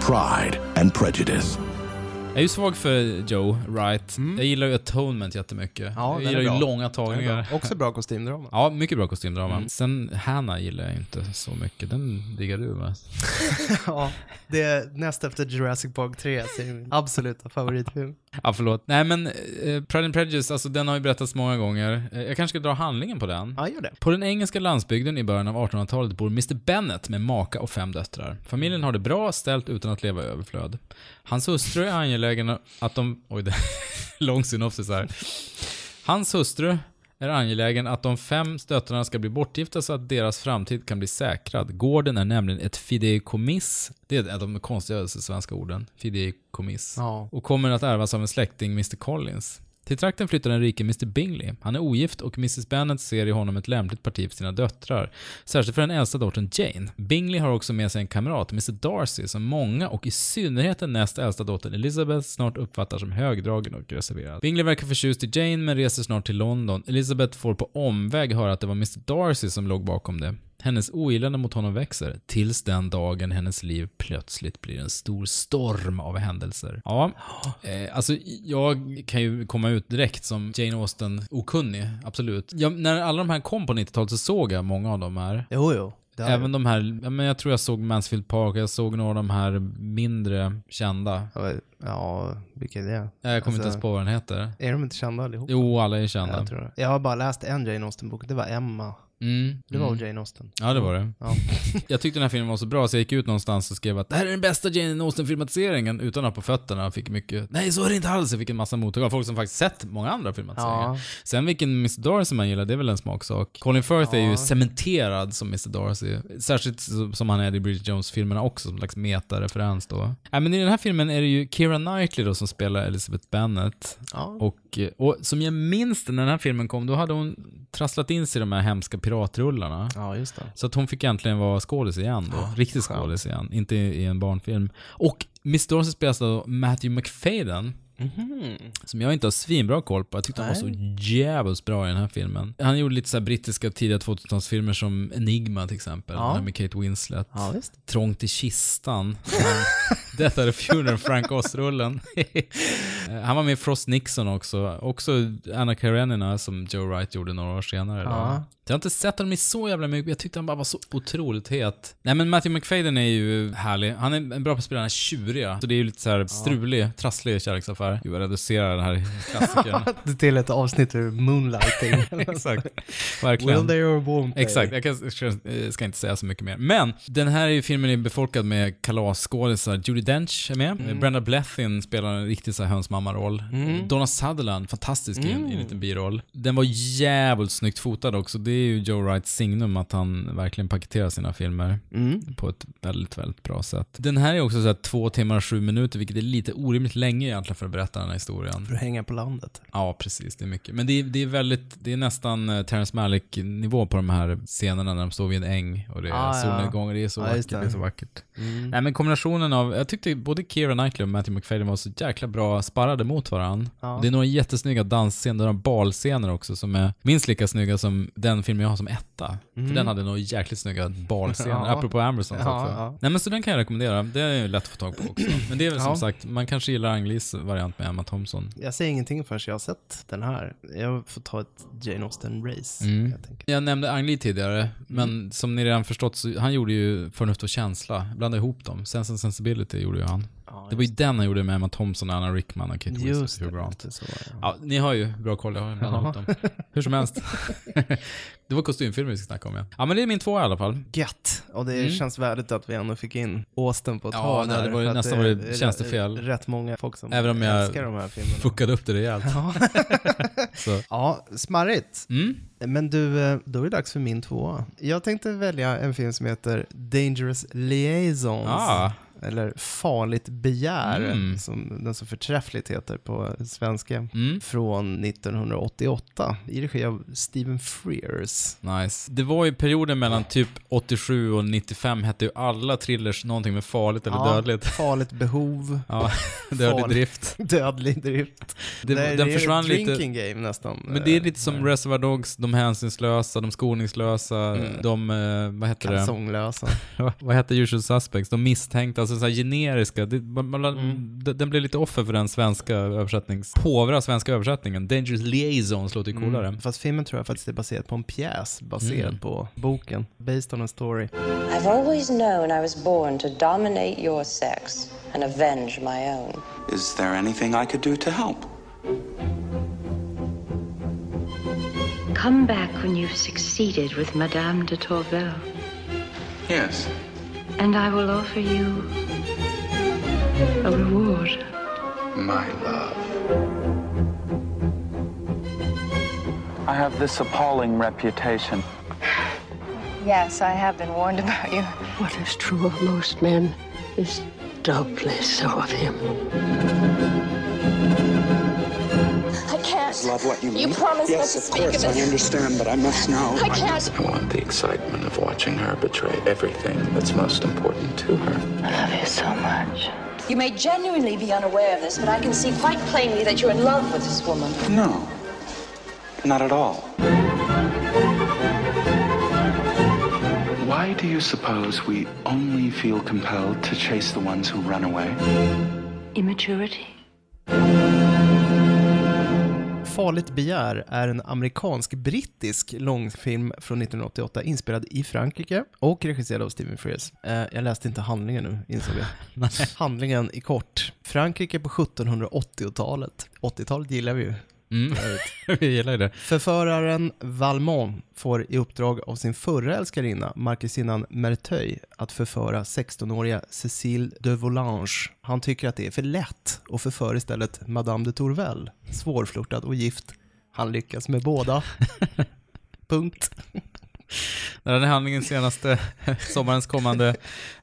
Pride and Prejudice. Jag är ju svag för Joe Wright. Jag gillar ju Atonement jättemycket. Ja, jag gillar ju långa tagningar. bra. Också bra kostymdrama. Ja, mycket bra kostymdrama. Mm. Sen Hanna gillar jag inte så mycket. Den diggar du va? ja, det är näst efter Jurassic Park 3, så är det min absoluta favoritfilm. Ja, förlåt. Nej men, eh, Pride and Prejudice, alltså den har ju berättats många gånger. Eh, jag kanske ska dra handlingen på den. Ja, gör det. På den engelska landsbygden i början av 1800-talet bor Mr Bennet med maka och fem döttrar. Familjen har det bra ställt utan att leva i överflöd. Hans hustru är angelägen att de... Oj, det lång synopsis här. Hans hustru är angelägen att de fem döttrarna ska bli bortgifta så att deras framtid kan bli säkrad. Gården är nämligen ett fideikommiss. Det är de konstigaste svenska orden. Fideikommiss. Ja. Och kommer att ärvas av en släkting, Mr Collins. Till trakten flyttar den rike Mr Bingley. Han är ogift och Mrs Bennet ser i honom ett lämpligt parti för sina döttrar. Särskilt för den äldsta dottern Jane. Bingley har också med sig en kamrat, Mr Darcy, som många och i synnerhet den näst äldsta dottern Elizabeth snart uppfattar som högdragen och reserverad. Bingley verkar förtjust i Jane men reser snart till London. Elizabeth får på omväg höra att det var Mr Darcy som låg bakom det. Hennes ogillande mot honom växer, tills den dagen hennes liv plötsligt blir en stor storm av händelser. Ja, eh, alltså jag kan ju komma ut direkt som Jane Austen-okunnig, absolut. Jag, när alla de här kom på 90-talet så såg jag många av dem här. Jo, jo. Även de här, ja, men jag tror jag såg Mansfield Park, jag såg några av de här mindre kända. Ja, vilka är det? Jag kommer inte ens på vad den heter. Är de inte kända allihop? Jo, alla är kända. Jag, tror det. jag har bara läst en Jane Austen-bok, det var Emma. Mm, Det var mm. Jane Austen? Ja, det var det. Ja. jag tyckte den här filmen var så bra så jag gick ut någonstans och skrev att det här är den bästa Jane Austen-filmatiseringen utan att ha på fötterna. Jag fick mycket, nej så är det inte alls. Jag fick en massa mottagare. Folk som faktiskt sett många andra filmatiseringar. Ja. Sen vilken Mr Darcy man gillar, det är väl en smaksak. Colin Firth är ju Ja. cementerad som Mr Darcy. Särskilt som- han är i Bridget Jones-filmerna också, som en slags meta-referens då. Nej men i den här filmen är det ju Keira Knightley då som spelar Elizabeth Bennet. Ja. Och, och som jag minns när den här filmen kom, då hade hon trasslat in sig i de här hemska piratrullarna. Ja, just det. Så att hon fick äntligen vara skådis igen då. Riktig skönt. skådis igen, inte i, en barnfilm. Och Miss Darcy spelas av Matthew McFadden. Som jag inte har svinbra koll på. Jag tyckte han var så Nej. jävligt bra i den här filmen. Han gjorde lite så brittiska tidiga 2000-talsfilmer som Enigma till exempel. Ja. Med Kate Winslet. Ja. Trångt i kistan. Death at the Funeral, Frank Oz-rullen. Han var med i Frost Nixon också. Också Anna Karenina som Joe Wright gjorde några år senare. Ja. Jag har inte sett honom i så jävla mycket, jag tyckte han bara var så otroligt het. Nej men Matthew McFadden är ju härlig. Han är en bra på att spela den här tjuriga. Så det är ju lite så här strulig, trasslig kärleksaffär. Gud, jag reducerar den här klassikern. Till ett avsnitt ur Moonlighting. Exakt. Verkligen. Will they or won't they? Exakt, jag kan, ska- ska inte säga så mycket mer. Men, den här är ju filmen är befolkad med kalasskådisar. Judi Dench är med. Mm. Brenda Blethyn spelar en riktig så här hönsmamma-roll. Mm. Donna Sutherland, fantastisk i, en, i en Mm. liten biroll. Den var jävligt snyggt fotad också. Det är ju Joe Wrights signum att han verkligen paketerar sina filmer Mm. på ett väldigt, väldigt bra sätt. Den här är också så här två timmar och sju minuter, vilket är lite orimligt länge egentligen för att berätta den här historien. För att hänga på landet. Ja, precis. Det är mycket. Men det är, det är väldigt, det är nästan eh, Terrence Malick-nivå på de här scenerna när de står vid en äng och det är Ah, solnedgång och det är så Ja, vackert. Det. det. är så vackert. Mm. Nej men kombinationen av, jag tyckte både Keira Knightley och Matthew McFadden var så jäkla bra sparrade mot varandra. Ja. Det är några jättesnygga dansscener, några balscener också som är minst lika snygga som den film jag har som etta. Mm. För den hade nog jäkligt snygga balscener, Ja. apropå Ambersons Ja, också. ja. Nej men så den kan jag rekommendera, det är ju lätt att få tag på också. Men det är väl som sagt, man kanske gillar Ang Lees variant med Emma Thompson. Jag säger ingenting förrän jag har sett den här. Jag får ta ett Jane Austen-race. Mm. Jag. Jag nämnde Lee tidigare, men som ni redan förstått så han gjorde ju Förnuft och känsla, blandade ihop dem. Sense and Sensibility gjorde ju han. Ja, det var ju den han gjorde med Emma Thompson, Anna Rickman och Kate Winslet Hugh det, Grant. det, så var det. Ja, ni har ju bra koll, jag har ju blandat dem. Hur som helst. det var kostymfilmer vi ska snacka om ja. Ja men det är min två i alla fall. Gött! Och det Mm. känns värdigt att vi ändå fick in Austen på ett Ja, det här, varit- för att nästan det varit tjänstefel. rätt- många folk som Även om jag älskar de här filmerna. fuckade upp det rejält. Ja. Ja, smarrigt. Mm. Men du, eh, då är det dags för min tvåa. Jag tänkte välja en film som heter Dangerous Liaisons. Ah. Eller Farligt begär, Mm. som den så förträffligt heter på svenska. Mm. Från 1988, i regi av Stephen Frears. Nice. Det var ju perioden mellan typ 87 och 95 hette ju alla thrillers någonting med farligt eller Ja, dödligt. Farligt behov. Ja, dödlig Farligt- drift. Dödlig drift. Det- Nej, den det är försvann lite- drinking game nästan. Men det är lite som Reservoir Dogs, de hänsynslösa, de skoningslösa, Mm. de, eh, vad heter det? Kalsonglösa. vad heter Usual Suspects? De misstänkta, alltså så här generiska. Det, man, man, Mm. Den blev lite offer för den svenska översättnings... Påvra svenska översättningen. Dangerous Liaisons låter ju coolare. Mm. Fast filmen tror jag faktiskt är baserad på en pjäs, baserad Mm. på boken. Based on a story. I've always known I was born to dominate your sex and avenge my own. Is there anything I could do to help? Come back when you've succeeded with Madame de Tourvel, Yes. And I will offer you a reward. My love. I have this appalling reputation. Yes, I have been warned about you. What is true of most men is doubly so of him. I can't. Is love what you mean? You promised not yes, to of speak course, of it. I understand, but I must know. I can't. I want the excitement of watching her betray everything that's most important to her. I love you so much. You may genuinely be unaware of this, but I can see quite plainly that you're in love with this woman. No, not at all. Why do you suppose we only feel compelled to chase the ones who run away? Immaturity. Farligt begär är en amerikansk-brittisk långfilm från 1988 inspelad i Frankrike och regisserad av Stephen Frears. Eh, jag läste inte handlingen nu, insåg jag. handlingen i kort. Frankrike på 1780-talet. 80-talet gillar vi ju. Mm. Vi gillar det. Förföraren Valmont får i uppdrag av sin förra älskarinna, markisinnan Merteuil, att förföra 16-åriga Cécile de Volange. Han tycker att det är för lätt och förför istället Madame de Tourvel, svårflörtad och gift. Han lyckas med båda. Punkt. När den här handlingen senaste sommarens kommande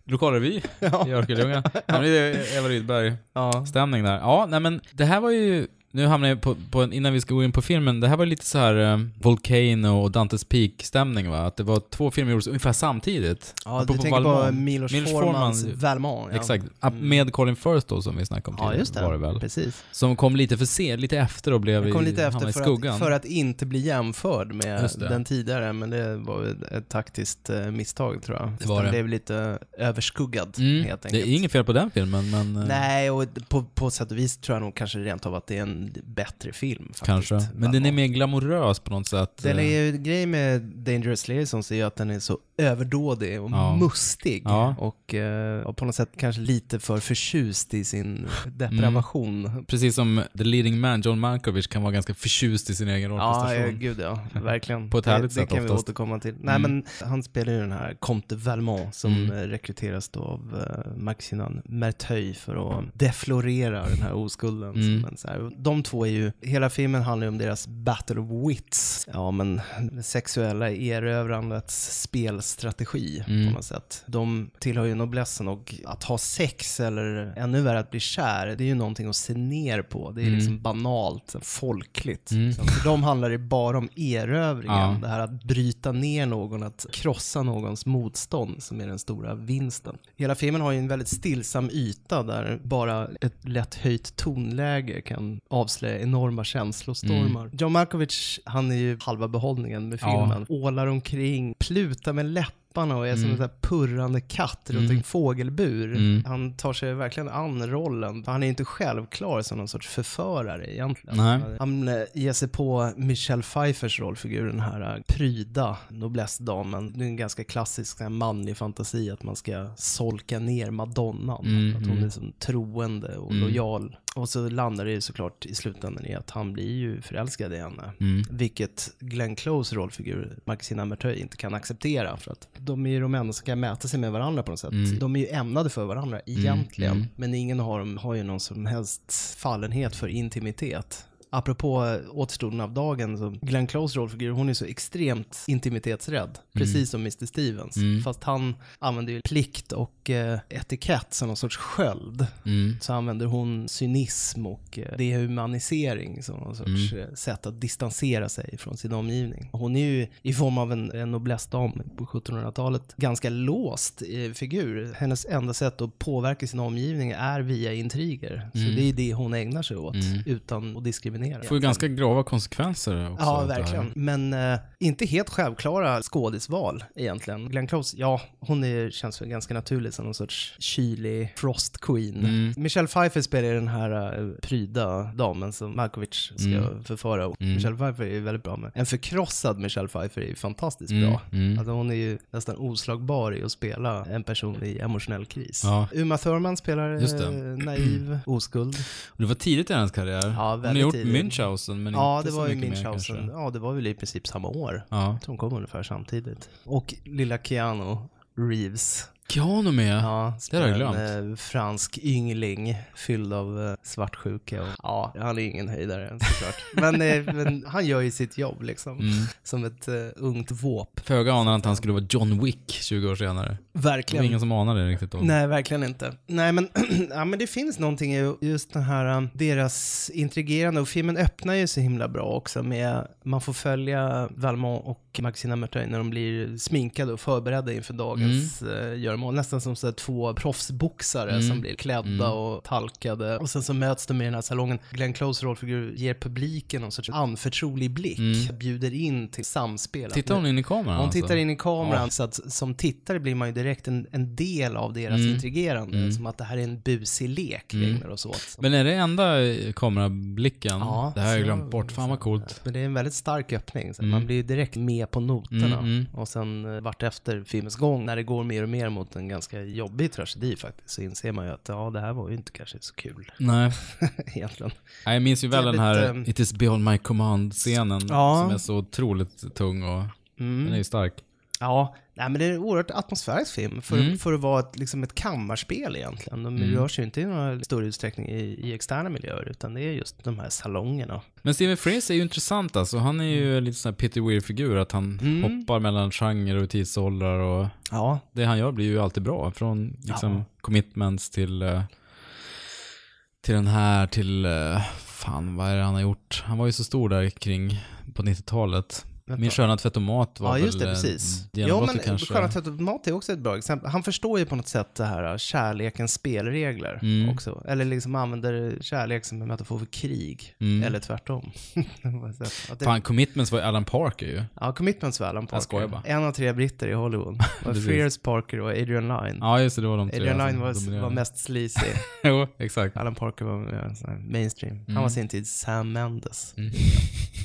lokalrevy Ja. i Örkelljunga. Ja. Det är Eva Rydberg-stämning där. Ja, nej men det här var ju Nu hamnar jag på, på en, innan vi ska gå in på filmen, det här var lite så här uh, Volcano och Dantes Peak-stämning va? Att det var två filmer gjordes ungefär samtidigt. Ja, du tänker på Milos, Milos Formans Valmont. Ja. Exakt. Mm. Med Colin Firth då, som vi snackade om tidigare. Ja, just det. Var det väl. Precis. Som kom lite för sent, lite efter och blev kom lite efter i för skuggan. Att, för att inte bli jämförd med den tidigare, men det var ett, taktiskt uh, misstag tror jag. Det var det. blev lite överskuggad, mm. helt enkelt. Det är inget fel på den filmen, men... Uh... Nej, och på, på sätt och vis tror jag nog kanske rent av att det är en bättre film. Faktiskt. Kanske. Men den är mer glamorös på något sätt. Den är ju, grejen med Dangerous Liaisons är ju att den är så överdådig och ja. mustig. Ja. Och, uh, och, på något sätt kanske lite för förtjust i sin depravation. Mm. Precis som the leading man, John Malkovich, kan vara ganska förtjust i sin egen rollprestation. Ja, gud ja. Verkligen. på ett härligt det, sätt Det kan oftast. vi återkomma till. Nej, mm. men han spelar ju den här Comte Valmont som mm. rekryteras då av uh, Maxinan Merteuil för att deflorera den här oskulden. Mm. Men så här, de två är ju, hela filmen handlar ju om deras battle of wits. Ja, men det sexuella erövrandets spelstrategi Mm. på något sätt. De tillhör ju noblessen och att ha sex eller ännu värre att bli kär, det är ju någonting att se ner på. Det är Mm. liksom banalt, folkligt. Mm. Så för dem handlar det bara om erövringen, Ja. det här att bryta ner någon, att krossa någons motstånd som är den stora vinsten. Hela filmen har ju en väldigt stillsam yta där bara ett lätt höjt tonläge kan avslöja enorma känslostormar. Mm. John Malkovich, han är ju halva behållningen med Ja. filmen. Ålar omkring, plutar med lätt läpparna och är som Mm. en sån purrande katt runt Mm. en fågelbur. Mm. Han tar sig verkligen an rollen. Han är inte självklar som någon sorts förförare egentligen. Nej. Han eh, ger sig på Michelle Pfeiffers rollfigur, den här eh, pryda noblessdamen. Det är en ganska klassisk manlig fantasi att man ska solka ner madonnan. Mm, att hon mm. är som troende och Mm. lojal. Och så landar det ju såklart i slutändan i att han blir ju förälskad i henne. Mm. Vilket Glenn Close rollfigur, Maxine Merteuil, inte kan acceptera. För att de är ju de enda som kan mäta sig med varandra på något sätt. Mm. De är ju ämnade för varandra egentligen. mm. Men ingen av dem har ju någon som helst fallenhet för intimitet. Apropå återstoden av dagen, så Glenn Close rollfigur, hon är så extremt intimitetsrädd. Precis som Mr. Stevens. Mm. Fast han använder ju plikt och eh, etikett som någon sorts sköld. Mm. Så använder hon cynism och eh, dehumanisering som någon sorts Mm. eh, sätt att distansera sig från sin omgivning. Hon är ju i form av en, en noblessdam på 1700-talet ganska låst eh, figur. Hennes enda sätt att påverka sin omgivning är via intriger. Så Mm. det är det hon ägnar sig åt Mm. utan att diskriminera. Det får ju ganska grava konsekvenser också. Ja, verkligen. Men eh, inte helt självklara skådisval egentligen. Glenn Close, ja, hon är, känns väl ganska naturlig som någon sorts kylig frost queen. Mm. Michelle Pfeiffer spelar den här uh, pryda damen som Malkovich ska Mm. förföra. Och Mm. Michelle Pfeiffer är ju väldigt bra med. En förkrossad Michelle Pfeiffer är ju fantastiskt Mm, bra. mm. Alltså hon är ju nästan oslagbar i att spela en person i emotionell kris. Ja. Uma Thurman spelar eh, naiv, oskuld. Det var tidigt i hennes karriär. Ja, Hon har väldigt gjort tidigt. Münchhausen, men ja, inte det så var ju mycket mer Münchhausen. kanske. Ja, det var väl i princip samma år. Ja. De kom ungefär samtidigt. Och lilla Keanu Reeves. Keanu med? Ja, det har jag glömt. en eh, fransk yngling fylld av eh, svartsjuka. Och, ja, han är ingen höjdare såklart. men, eh, men han gör ju sitt jobb liksom. Mm. Som ett eh, ungt våp. Föga anade att han skulle vara John Wick 20 år senare. Det Verkligen. var ingen som anade det riktigt då. Nej, verkligen inte. Nej, men, ja, men det finns någonting i just den här, um, deras intrigerande, och filmen öppnar ju så himla bra också med, man får följa Valmont och Maxina Merteuil när de blir sminkade och förberedda inför dagens mm. göromål. Nästan som så två proffsboxare Mm. som blir klädda Mm. och talkade. Och sen så möts de i den här salongen. Glenn Close rollfigur ger publiken någon sorts anförtrolig blick, Mm. bjuder in till samspel. Tittar hon in i kameran Hon alltså? tittar in i kameran, Ja. så att som tittare blir man ju direkt en, en del av deras Mm. intrigerande. Mm. Som att det här är en busig lek vi Mm. ägnar oss åt. Men är det enda eh, kamerablicken? Ja, det här har jag glömt bort. Fan vad coolt. Men det är en väldigt stark öppning, så Mm. man blir ju direkt med på noterna. Mm. Och sen eh, vart efter filmens gång, när det går mer och mer mot en ganska jobbig tragedi faktiskt, så inser man ju att ja, det här var ju inte kanske så kul. Nej. Egentligen. Nej, Jag minns ju väl den här Jävligt, ehm, It is beyond my command-scenen Ja. som är så otroligt tung och Mm. den är ju stark. Ja, nej, men det är en oerhört atmosfärisk film för, Mm. för att vara ett, liksom ett kammarspel egentligen. De Mm. rör sig ju inte i någon större utsträckning i, i externa miljöer, utan det är just de här salongerna. Men Steven Fraser är ju intressant alltså. Han är ju lite sån här Peter Weir-figur, att han Mm. hoppar mellan genrer och tidsåldrar och Ja. det han gör blir ju alltid bra. Från liksom Ja. commitments till, eh, till den här, till, eh, fan, vad är det han har gjort? Han var ju så stor där kring på 90-talet. Vänta. Min sköna tvättomat var Ja, just det, väl precis. Ja, men kanske. Sköna tvättomat är också ett bra exempel. Han förstår ju på något sätt det här kärlekens spelregler Mm. också. Eller liksom använder kärlek som en metafor för krig. Mm. Eller tvärtom. Det- Fan, Commitments var ju Alan Parker ju. Ja, Commitments var Alan Parker. Jag skojar bara. En av tre britter i Hollywood. Var. Fierce Parker och Adrian Lyne. Ja, just det, det var de tre Adrian Lyne var, var mest sleazy. jo, exakt. Alan Parker var här mainstream. Han Mm. var sin tid Sam Mendes. Mm.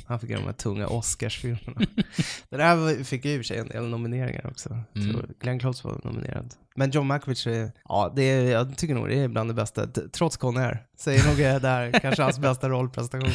Han fick göra de här tunga Oscarsfilmerna. det där fick ju i och för sig en del nomineringar också. Mm. Glenn Close var nominerad. Men John Malkovich, är, ja, det är, jag tycker nog det är bland det bästa, trots Conair. Så är nog det där kanske hans bästa rollprestation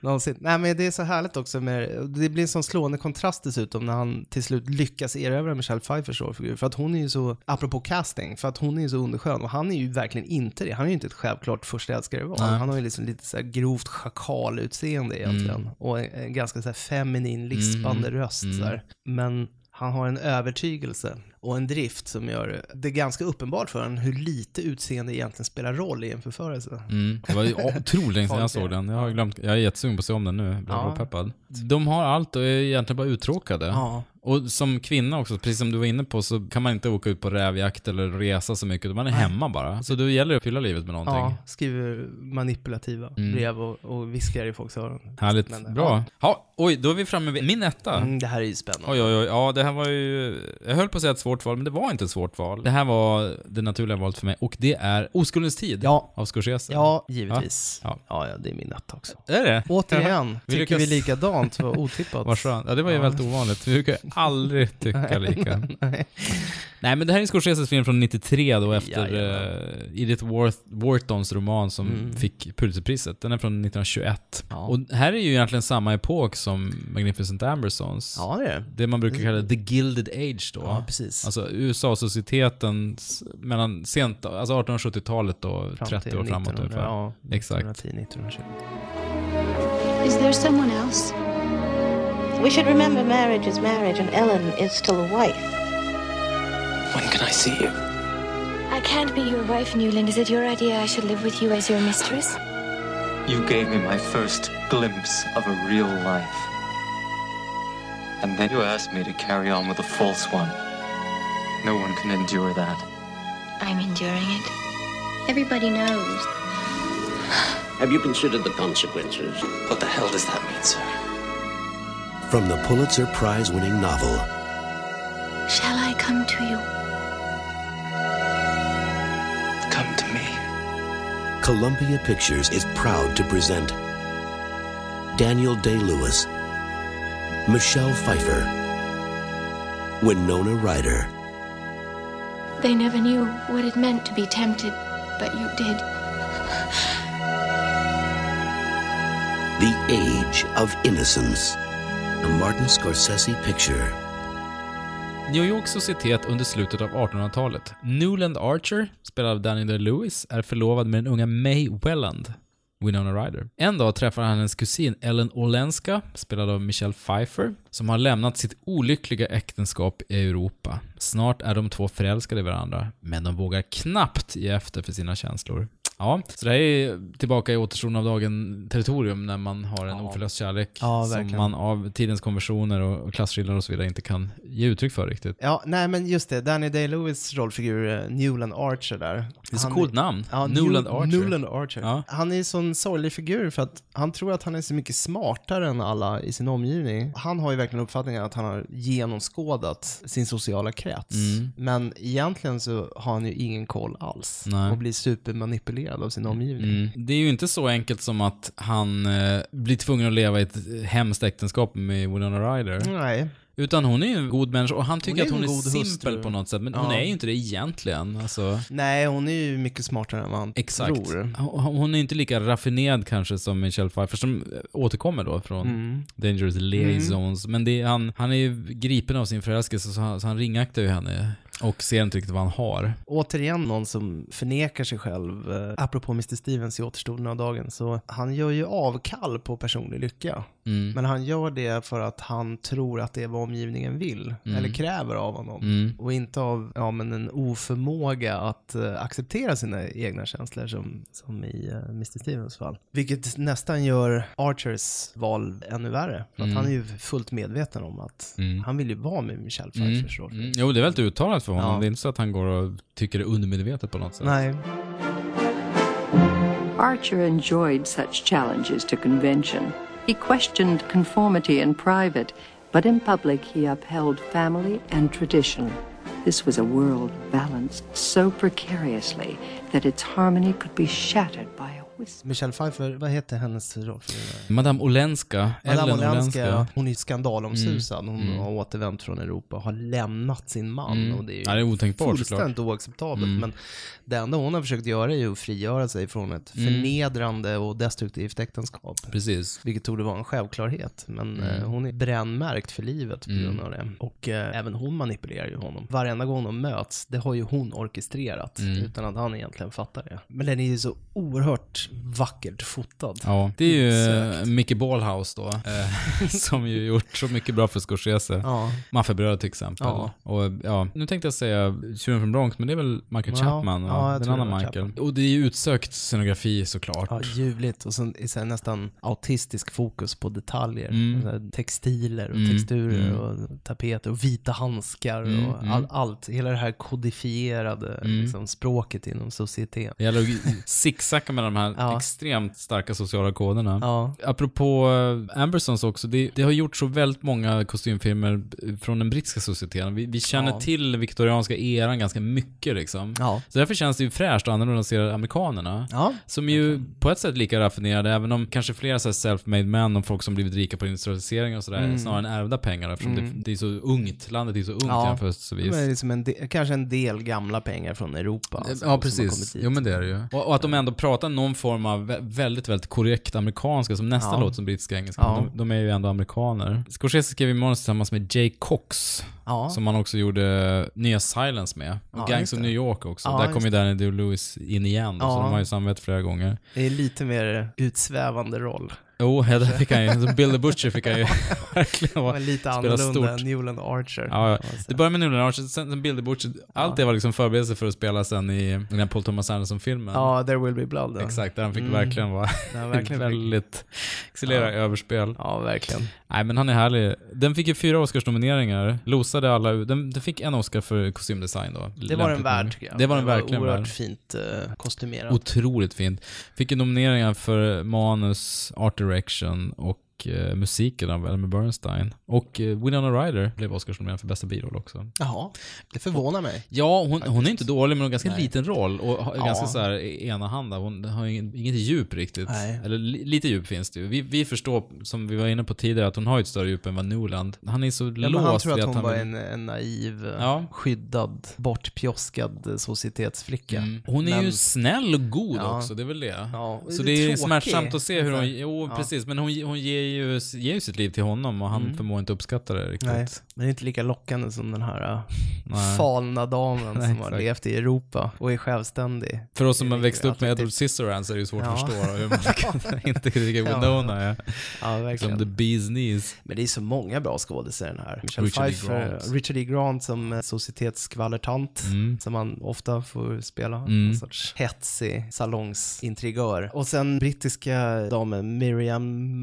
någonsin. Nej men det är så härligt också med, det blir en sån slående kontrast dessutom när han till slut lyckas erövra Michelle Pfeiffers rollfigur. För att hon är ju så, apropå casting, för att hon är ju så underskön och han är ju verkligen inte det. Han är ju inte ett självklart första älskare-val. Han har ju liksom lite så här grovt schakalutseende egentligen. Mm. Och en, en ganska så här feminin, lispande Mm. röst. Mm. Här. Men han har en övertygelse och en drift som gör det ganska uppenbart för honom hur lite utseende egentligen spelar roll i en förförelse. Mm. Det var otroligt länge sedan jag såg den. Jag har glömt, jag är jättesugen på att se om den nu. Bra Ja. peppad. De har allt och är egentligen bara uttråkade. Ja. Och som kvinna också, precis som du var inne på, så kan man inte åka ut på rävjakt eller resa så mycket, man är hemma bara. Så då gäller det att fylla livet med någonting. Ja, skriver manipulativa Mm. brev och, och viskar i folks öron. Härligt. Men, Bra. Ja, oj, då är vi framme vid min etta. Mm, det här är ju spännande. Oj, oj, oj. Ja, det här var ju... Jag höll på att säga ett svårt val, men det var inte ett svårt val. Det här var det naturliga valet för mig, och det är Oskuldens tid Ja. av Scorsese. Ja, givetvis. Ja. Ja, ja, det är min etta också. Är det? Återigen, Vi tycker vi lyckas- likadant, vad otippat. Vad skönt. Ja, det var ju Ja. väldigt ovanligt. Vi brukar aldrig tycka lika. Nej. Nej, men det här är Scorseses film från 93 då efter uh, Edith Worth, Whartons roman som Mm. fick Pulitzerpriset. Den är från 1921. Ja. Och här är ju egentligen samma epok som Magnificent Ambersons. Ja, det är det. Man brukar kalla the Gilded Age då. Ja, precis. Alltså USA-societeten mellan sent, alltså 1870-talet då, Fram 30 till år framåt 1900, ungefär. ja, Exakt. 1910, 1920. Is there someone else? We should remember marriage is marriage and Ellen is still a wife. When can I see you? I can't be your wife, Newland. Is it your idea I should live with you as your mistress? You gave me my first glimpse of a real life. And then you asked me to carry on with a false one. No one can endure that. I'm enduring it. Everybody knows. Have you considered the consequences? What the hell does that mean, sir? From the Pulitzer Prize winning novel, Shall I come to you? Come to me. Columbia Pictures is proud to present Daniel Day Lewis, Michelle Pfeiffer, Winona Ryder, They never knew what it meant to be tempted, but you did. The Age of Innocence, a Martin Scorsese picture. New York societet under slutet av 1800-talet. Newland Archer, spelad av Daniel Day-Lewis, är förlovad med den unga May Welland, Winona Ryder. En dag träffar han hennes kusin Ellen Olenska, spelad av Michelle Pfeiffer, som har lämnat sitt olyckliga äktenskap i Europa. Snart är de två förälskade i varandra, men de vågar knappt ge efter för sina känslor. Ja, så det här är tillbaka i återstoden av dagen territorium när man har en oförlöst kärlek Ja, som man av tidens konversioner och klasskillnader och så vidare inte kan ge uttryck för riktigt. Ja, nej men just det, Danny Day-Lewis rollfigur, eh, Newland Archer där. Det är så Han coolt namn. Ja, Newland New- Archer. Newland Archer. Ja. Han är en sån sorglig figur för att han tror att han är så mycket smartare än alla i sin omgivning. Han har ju verkligen uppfattningen att han har genomskådat sin sociala krets. Mm. Men egentligen så har han ju ingen koll alls. Nej. Och blir supermanipulerad av sin omgivning. Mm. Det är ju inte så enkelt som att han eh, blir tvungen att leva i ett hemskt äktenskap med Winona Ryder. Nej. Utan hon är ju en god människa och han tycker är att hon är simpel hustru. på något sätt. Men Ja. hon är ju inte det egentligen. Alltså, Nej, hon är ju mycket smartare än vad han exakt. tror. Hon hon är inte lika raffinerad kanske som Michelle Pfeiffer som eh, återkommer då från Mm. Dangerous Liaisons. Men det han, han är ju gripen av sin förälskelse så han, så han ringaktar ju henne och ser inte riktigt vad han har. Återigen någon som förnekar sig själv, eh, apropå Mr. Stevens i återstoden av dagen, så han gör ju avkall på personlig lycka. Mm. Men han gör det för att han tror att det är vad omgivningen vill, Mm. eller kräver av honom. Mm. Och inte av ja, men en oförmåga att eh, acceptera sina egna känslor, som, som i uh, Mr. Stevens fall. Vilket nästan gör Archers val ännu värre. För att Mm. han är ju fullt medveten om att Mm. han vill ju vara med Michelle Mm. Pfeiffers roll. Mm. Jo, det är väldigt uttalat för honom. Ja. Det är inte så att han går och tycker det är undermedvetet på något sätt. Nej. Archer enjoyed such challenges to convention. He questioned conformity in private, but in public he upheld family and tradition. This was a world balanced so precariously that its harmony could be shattered by whisper. Michelle Pfeiffer, vad heter hennes roll? Madame Olenska. Madame Olenska, Olenska. hon är ju skandalomsusad. Hon Mm. har återvänt från Europa och har lämnat sin man. Mm. Och det är ju Ja, det är otänkbart, fullständigt såklart. oacceptabelt. Mm. Men det enda hon har försökt göra är ju att frigöra sig från ett Mm. förnedrande och destruktivt äktenskap. Precis. Vilket torde vara en självklarhet. Men Mm. eh, hon är brännmärkt för livet på Mm. grund av det. Och eh, även hon manipulerar ju honom. Varenda gång de möts, det har ju hon orkestrerat. Mm. Utan att han egentligen fattar det. Men den är ju så oerhört vackert fotad. Ja, det är ju Utsökt. uh, Mickey Ballhouse då, eh, som ju gjort så mycket bra för Scorsese. Ja. Maffiabröder till exempel. Ja. Och ja, nu tänkte jag säga Tjuren från Bronx, men det är väl Michael Ja. Chapman? Ja, den andra Michael. Chapman. Och det är ju utsökt scenografi såklart. Ja, ljuvligt och sen, nästan autistisk fokus på detaljer. Mm. Textiler och Mm, texturer mm. och tapeter och vita handskar Mm, och mm. all, allt. Hela det här kodifierade Mm. liksom, språket inom societet. Det gäller att zigzacka med de här Ja. extremt starka sociala koderna. Ja. Apropå uh, Ambersons också, det, det har gjort så väldigt många kostymfilmer från den brittiska societeten. Vi, vi känner Ja. till viktorianska eran ganska mycket liksom. Ja. Så därför känns det ju fräscht och annorlunda att se amerikanerna. Ja. Som ju på ett sätt lika raffinerade, även om kanske flera self-made men och folk som blivit rika på industrialisering och sådär, Mm. snarare än ärvda pengar eftersom Mm. det, det är så ungt, landet är så ungt Ja. jämförelsevis. Men liksom en del, kanske en del gamla pengar från Europa. alltså, Ja, precis. Jo, men det är det ju. Och, och att de ändå pratar någon form av vä- väldigt, väldigt korrekt amerikanska som nästan Ja. låter som brittiska engelska. Ja. De, de är ju ändå amerikaner. Scorsese skrev ju manus tillsammans med Jay Cox. Ja. Som han också gjorde nya Silence med. Och Gangs of. New York också. Där kom ju. Danny DeLewis in igen. Så de har ju samarbete flera gånger. Det är lite mer utsvävande roll. Jo, oh, där fick han ju, Bill the Butcher fick han ju verkligen vara, Men lite annorlunda stort. än Newland Archer. Ja, ja. det började med Newland Archer, sen Bill the Butcher. Allt det var liksom förberedelse för att spela sen i den här Paul Thomas Anderson-filmen. Ja, There Will Be Blood. Då. Exakt, där han fick Mm. verkligen vara verkligen väldigt excellerad Ja. överspel. Ja, verkligen. Nej men han är härlig. Den fick ju fyra Oscarsnomineringar, losade alla. Den, den fick en Oscar för kostymdesign då. Det var den värd tycker jag. Det var den verkligen värd. fint uh, kostymerat. Otroligt fint. Fick ju nomineringar för manus, art direction och eh, musiken av Elmer Bernstein. Och uh, Winona Ryder blev Oscarsnominerad för bästa biroll också. Jaha, det förvånar mig. Ja, hon, hon är inte dålig, men hon har ganska Nej. liten roll och har Ja. ganska så här enahanda. Hon har ingen, inget djup riktigt. Nej. Eller li, lite djup finns det ju. Vi, vi förstår, som vi var inne på tidigare, att hon har ett större djup än vad Newland. Han är så Ja, låst han tror vid att hon var vill- en, en naiv, eh, Ja. skyddad, bortpjoskad eh, societetsflicka. Mm. Hon är Men- ju snäll och god Ja. också, det är väl det. Ja, så det är tråkig. smärtsamt att se hur hon, jo Ja. precis, men hon, hon ger, ju, ger ju sitt liv till honom och han Mm. förmår inte uppskatta det riktigt. Nej, men det är inte lika lockande som den här Nej. falna damen Nej, som har exakt. levt i Europa och är självständig. För oss som har växt upp med. Edward Scissorhands är det ju svårt Ja. att förstå hur man kan inte tycka Winona är. Ja, verkligen. Som the bee's knees. Men det är så många bra skådisar i den här. Michelle Richard E. Pfeiffer, Grant. Richard E. Grant som eh, societetsskvallertant, Mm. som han ofta får spela. Mm. En sorts hetsig salongsintrigör. Och sen brittiska damen Miriam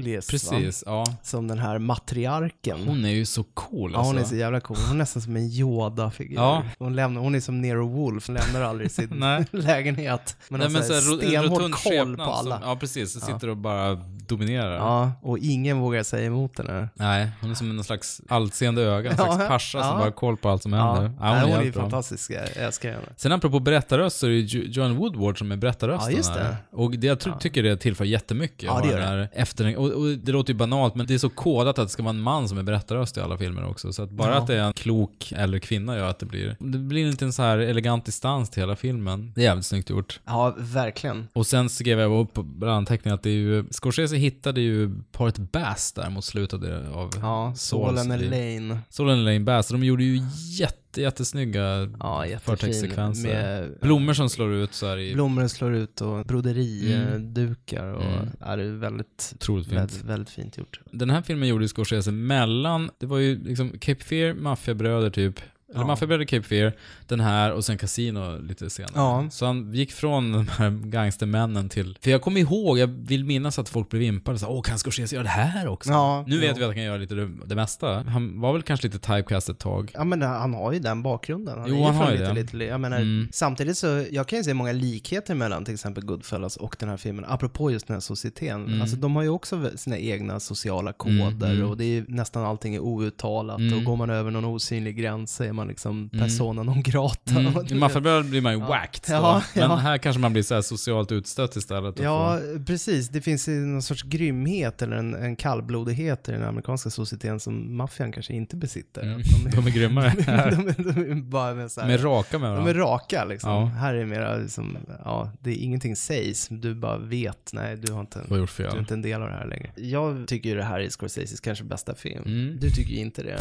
Margolyes, Precis, va? ja. Som den här matriarken. Hon är ju så cool Ja, alltså. hon är så jävla cool. Hon är nästan som en Yoda-figur. Ja. Hon, lämnar, hon är som Nero Wolf, hon lämnar aldrig sin lägenhet. Men Nej, har men så här så här, ro- stenhård koll på alla. Som, ja, precis. Ja. sitter och bara dominerar. Ja, och ingen vågar säga emot henne. Nej, hon är som en slags allseende öga, en Ja, slags ja. som bara har koll på allt som Ja, händer. Nej, hon är ju fantastisk, jag älskar henne. Sen apropå berättarröst så är det ju Jo- Joan Woodward som är berättarrösten Ja, just det. här. Och det, jag tycker det tillför jättemycket. Ja, det gör här efter, och, och det låter ju banalt, men det är så kodat att det ska vara en man som är berättarröst i alla filmer också. Så att bara Ja. att det är en klok eller kvinna gör att det blir... Det blir inte en så här elegant distans till hela filmen. Det är jävligt snyggt gjort. Ja, verkligen. Och sen skrev jag upp på anteckningen att det är ju, Scorsese hittade ju paret Bass där mot slutet av Ja, Solen. Elaine. Solen Elaine Bass. De gjorde ju jätte, jättesnygga Ja, förtextsekvenser. Med Blommor som slår ut så här i... blommor slår ut och broderidukar och Mm. ja, det är väldigt, Otroligt fint. väldigt, väldigt fint gjort. Den här filmen gjorde ju Scorsese mellan, det var ju liksom Cape Fear, Maffiabröder typ, eller Ja. Maffiabröder, Cape Fear, den här och sen Casino lite senare. Ja. Så han gick från de här gangstermännen till, för jag kommer ihåg, jag vill minnas att folk blev impade och sa åh kan Scorsese göra det här också? Ja, nu vet vi att han kan göra lite det, det mesta. Han var väl kanske lite typecast ett tag. Ja men han har ju den bakgrunden. Han Jo, han har ju lite, det. Lite, jag menar, Mm. Samtidigt så, jag kan ju se många likheter mellan till exempel Goodfellas och den här filmen, apropå just den här societeten. Mm. Alltså de har ju också sina egna sociala koder mm. och det är ju nästan allting är outtalat Mm. och går man över någon osynlig gräns så är man liksom Mm. persona non grata. Mm. I Maffiabröder blir man ju Ja. whacked då. Ja, Men ja. här kanske man blir så här socialt utstött istället. Ja, får- precis. Det finns någon sorts grymhet eller en, en kallblodighet i den amerikanska societeten som maffian kanske inte besitter. Mm. Att De är grymmare här. de, är- de är bara med så här, De är raka med De varandra. är raka liksom. Ja. Här är mera liksom, ja, det är ingenting sägs, du bara vet, nej du har inte, Du har gjort fel. du är inte en del av det här längre. Jag tycker ju det här är Scorseses kanske bästa film. Mm. Du tycker ju inte det.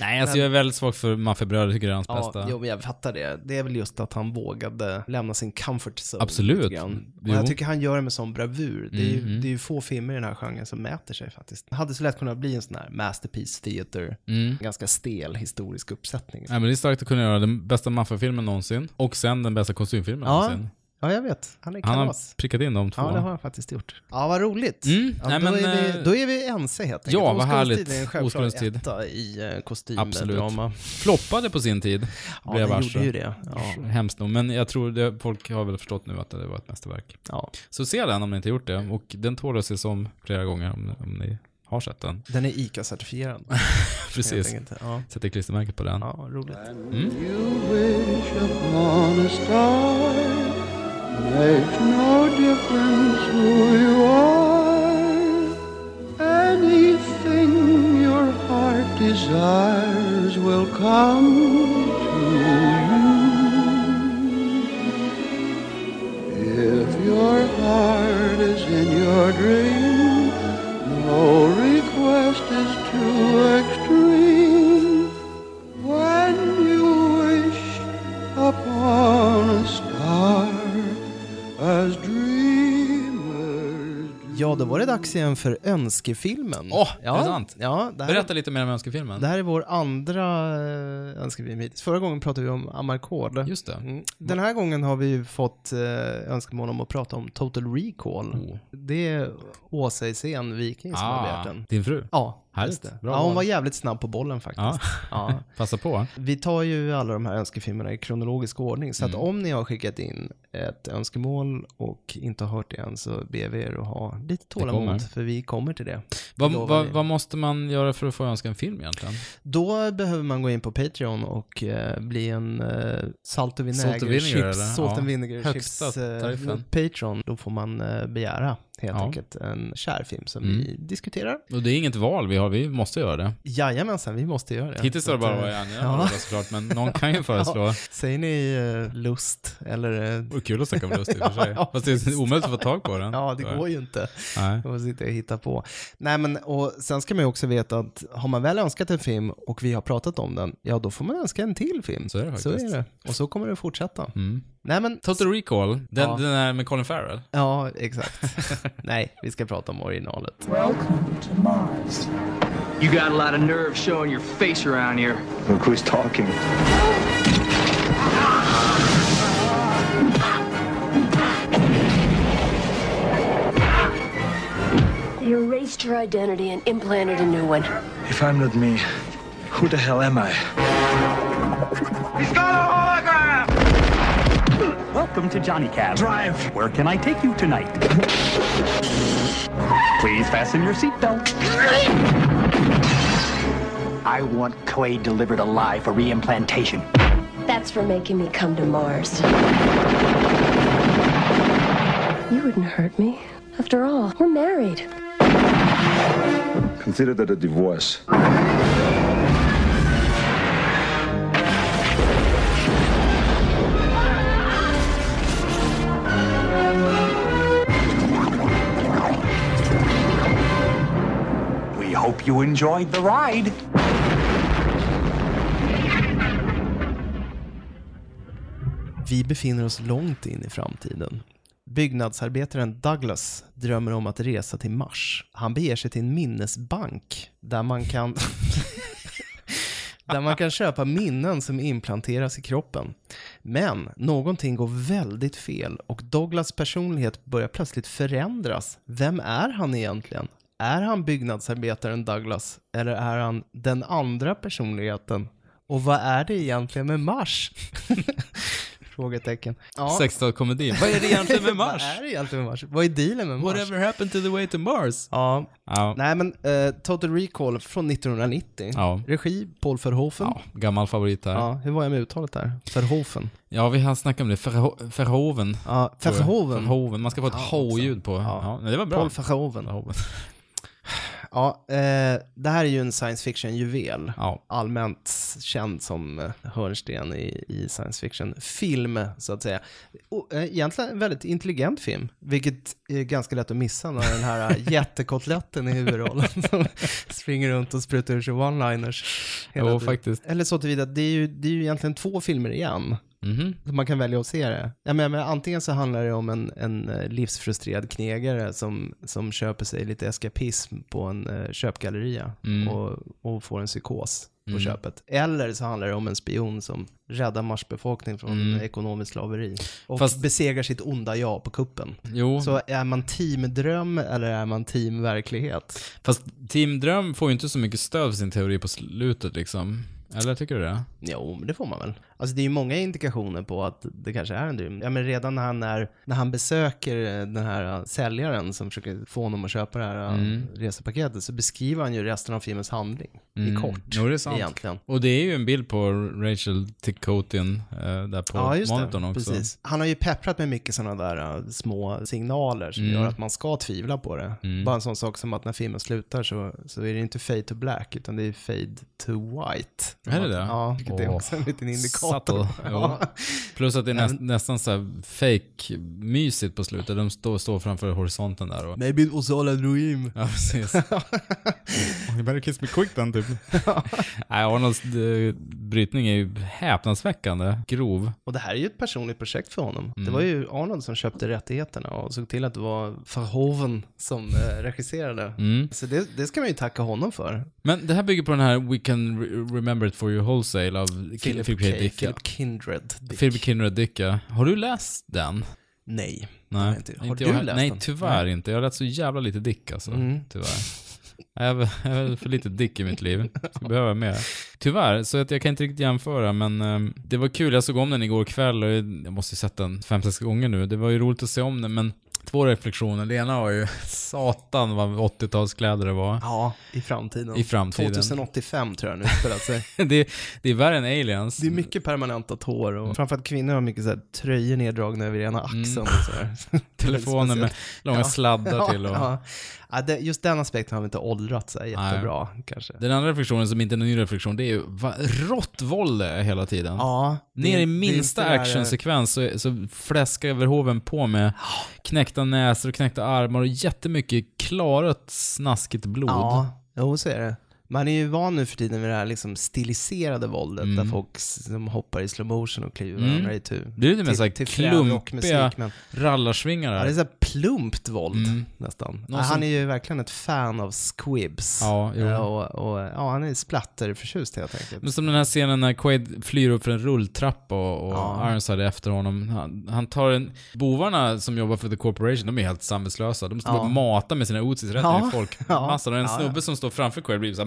Nej, alltså Men- jag är väldigt svag för Maffiabröder, tycker det är hans Ja, bästa. jo, men jag fattar det. Det är väl just att han vågade lämna sin comfort zone. Absolut. Och jag tycker han gör det med sån bravur. Det är, ju, Mhm. det är ju få filmer i den här genren som mäter sig faktiskt. Det hade så lätt kunnat bli en sån här masterpiece theater, Mm. ganska stel historisk uppsättning. Nej, men det är starkt att kunna göra den bästa maffiafilmen någonsin och sen den bästa kostymfilmen Ja, någonsin. Ja, jag vet. Han är Han har kalas. prickat in de två. Ja, det har han faktiskt gjort. Ja, vad roligt. Mm. Ja, Nej, då, men, är vi, eh, då är vi ense helt enkelt. Ja, vad härligt. tid är en självklar Oscarens tid. i eh, Absolut. kostymdrama. Floppade på sin tid. Ja, blev det varse. gjorde ju det. Ja. Hemskt nog. Men jag tror det, folk har väl förstått nu att det var ett mästerverk. Ja. Så se den om ni inte gjort det. Och den tål att ses om flera gånger om, om ni har sett den. Den är ICA-certifierad. Precis. Ja. Sätter klistermärke på den. Ja, roligt. Mm. Makes no difference who you are. Anything your heart desires will come to you. If your heart is in your dream, no request is too extreme. Ja, då var det dags igen för önskefilmen. Åh, ja, är det sant? Ja, det här, Berätta lite mer om önskefilmen. det här är vår andra eh, önskefilm hittills. Förra gången pratade vi om Amarcord. Just det. Mm. Den här gången har vi fått eh, önskemål om att prata om Total Recall. Oh. Det är Åsa Hysén Viking som har begärt den. din fru? Ja, Härligt. Bra Ja, hon var jävligt snabb på bollen faktiskt. Ja. Passa på. Vi tar ju alla de här önskefilmerna i kronologisk ordning, så att Mm. om ni har skickat in ett önskemål och inte har hört det än så ber vi er att ha lite tålamod, för vi kommer till det. Vad, vad, vad måste man göra för att få önska en film egentligen? Då behöver man gå in på Patreon och eh, bli en eh, salt och Salt och vinäger chips, salt Ja. and vinegar Högsta chips eh, tariffen. Patreon. Då får man eh, begära helt Ja. enkelt en kärfilm som Mm. vi diskuterar. Och det är inget val vi har, vi måste göra det. Jajamensan, vi måste göra det. Hittills har det Så bara varit Anja ja. såklart, men någon kan ju föreslå. Ja. Säger ni eh, lust eller... eh, Det kul att snacka om lust i och för sig. Ja, Fast det är omöjligt att få tag på den. Ja, det Så. går ju inte. Nej. Man får sitta och hitta på. Nej, men och sen ska man ju också veta att har man väl önskat en film och vi har pratat om den, ja då får man önska en till film. Så är det Så faktiskt. är det. Och så kommer det fortsätta. Mm. Nej, men... Total Recall, den, Ja. den är med Colin Farrell. Ja, exakt. Nej, vi ska prata om originalet. Welcome to Mars. You got a lot of nerve showing your face around here. Look who's talking. They erased your identity and implanted a new one. If I'm not me, who the hell am I? He's got a hologram! Welcome to Johnny Cab. Drive. Where can I take you tonight? Please fasten your seatbelt. I want Quaid delivered alive for reimplantation. That's for making me come to Mars. You wouldn't hurt me. After all, we're married. Consider that a divorce. hope you enjoyed the ride. Vi befinner oss långt in i framtiden. Byggnadsarbetaren Douglas drömmer om att resa till Mars. Han beger sig till en minnesbank där man kan, där man kan köpa minnen som implanteras i kroppen. Men någonting går väldigt fel och Douglas personlighet börjar plötsligt förändras. Vem är han egentligen? Är han byggnadsarbetaren Douglas eller är han den andra personligheten? Och vad är det egentligen med Mars? Frågetecken. Ja. 60-talskomedi. Vad är det egentligen med Mars? Vad är det egentligen med Mars? Vad är dealen med Mars? Whatever happened to the way to Mars? Ja. Ja. Nej men, eh, Total Recall från 1990. Ja. Regi Paul Verhoeven. Ja, gammal favorit här. Ja, hur var jag med uttalet där? Verhoeven. Ja, vi har snackat om det. Verho- Verhoeven. Ja. Verhoeven. Verhoeven. Man ska få ett H-ljud på. Ja. Ja. det var bra. Paul Verhoeven. Ja, eh, det här är ju en science fiction-juvel. Ja. Allmänt känd som eh, hörnsten i, i science fiction-film, så att säga. Och, eh, egentligen en väldigt intelligent film, vilket är ganska lätt att missa när den här eh, jättekotletten i huvudrollen som springer runt och sprutar ur sig one-liners. Jo, faktiskt. Eller så tillvida att det är, ju, det är ju egentligen två filmer igen. Så man kan välja att se det. Ja, men, men, antingen så handlar det om en, en eh, livsfrustrerad knegare som, som köper sig lite eskapism på en uh, köpgalleria Mm. och, och får en psykos på Mm. köpet. Eller så handlar det om en spion som räddar Mars befolkning från Mm. ekonomiskt slaveri och Fast- besegrar sitt onda jag på kuppen. Jo, Så är man teamdröm eller är man teamverklighet? fast Team Dröm får ju inte så mycket stöd för sin teori på slutet liksom. Eller tycker du det? Jo, men det får man väl. Alltså det är ju många indikationer på att det kanske är en dröm. Ja, men redan när han, är, när han besöker den här uh, säljaren som försöker få honom att köpa det här uh, Mm. resepaketet så beskriver han ju resten av filmens handling i Mm. kort. Jo, det är sant. Egentligen. Och det är ju en bild på Rachel Ticotian eh, där på Ja, just monitorn det. också. Precis. Han har ju pepprat med mycket sådana där uh, små signaler som Mm. gör att man ska tvivla på det. Mm. Bara en sån sak som att när filmen slutar så, så är det inte fade to black utan det är fade to white. Är det det? Ja, vilket är också en liten indikator. Subtle. Ja. Plus att det är näst, nästan så här fake mysigt på slutet. De står, står framför horisonten där och... Maybe it was all a dream. Ja, precis. oh, you better kiss me quick then, typ. Nej, Arnolds eh, brytning är ju häpnadsväckande grov. Och det här är ju ett personligt projekt för honom. Mm. Det var ju Arnold som köpte rättigheterna och såg till att det var Verhoeven som eh, regisserade. Mm. Så det, det ska man ju tacka honom för. Men det här bygger på den här We can re- remember it for you wholesale av Philip. K. Dick. Philip Kindred. Dick. Philip Kindred Dicka. Har du läst den? Nej. Nej, har inte. Har inte du jag, läst Nej, den? tyvärr Nej. inte. Jag har läst så jävla lite Dick alltså. Mm. Tyvärr. Jag väl för lite Dick i mitt liv. Ska behöva mer. Tyvärr, så att jag kan inte riktigt jämföra, men ehm, det var kul. Jag såg om den igår kväll och jag måste ju sett den fem, sex gånger nu. Det var ju roligt att se om den, men två reflektioner. Det ena var ju, satan vad 80-talskläder det var. Ja, i framtiden. I framtiden. 2085 tror jag nu spelar sig. det, det är värre än aliens. Det är mycket permanentat hår och framförallt kvinnor har mycket så här, tröjor neddragna över ena axeln Mm. och. Telefoner med långa sladdar till och- Ja, ja. det, just den aspekten har vi inte åldrat sig jättebra kanske. Den andra reflektionen som inte är en ny reflektion, det är ju rått våld hela tiden. Ja, Ner i minsta actionsekvens så, så fläskar överhoven på med knäckta näsor och knäckta armar och jättemycket klarat snaskigt blod. Ja, jo så är det. Man är ju van nu för tiden med det här liksom stiliserade våldet Mm. där folk som hoppar i slow motion och kliver Mm. varandra itu. Det är lite mer såhär klumpiga men- rallarsvingar Ja, det är så här plumpt våld Mm. nästan. Någon Han är ju verkligen ett fan av squibs. Ja, jo. Och, och, ja, han är splatterförtjust helt enkelt. Men som den här scenen när Quaid flyr upp för en rulltrappa och, och Ja. Ironside är efter honom. Han, han tar en... Bovarna som jobbar för The Corporation, de är helt samvetslösa. De står Ja. och matar med sina Ootsis rätt Ja. i folk. Ja. Massor. Och en snubbe som står framför Quaid blir så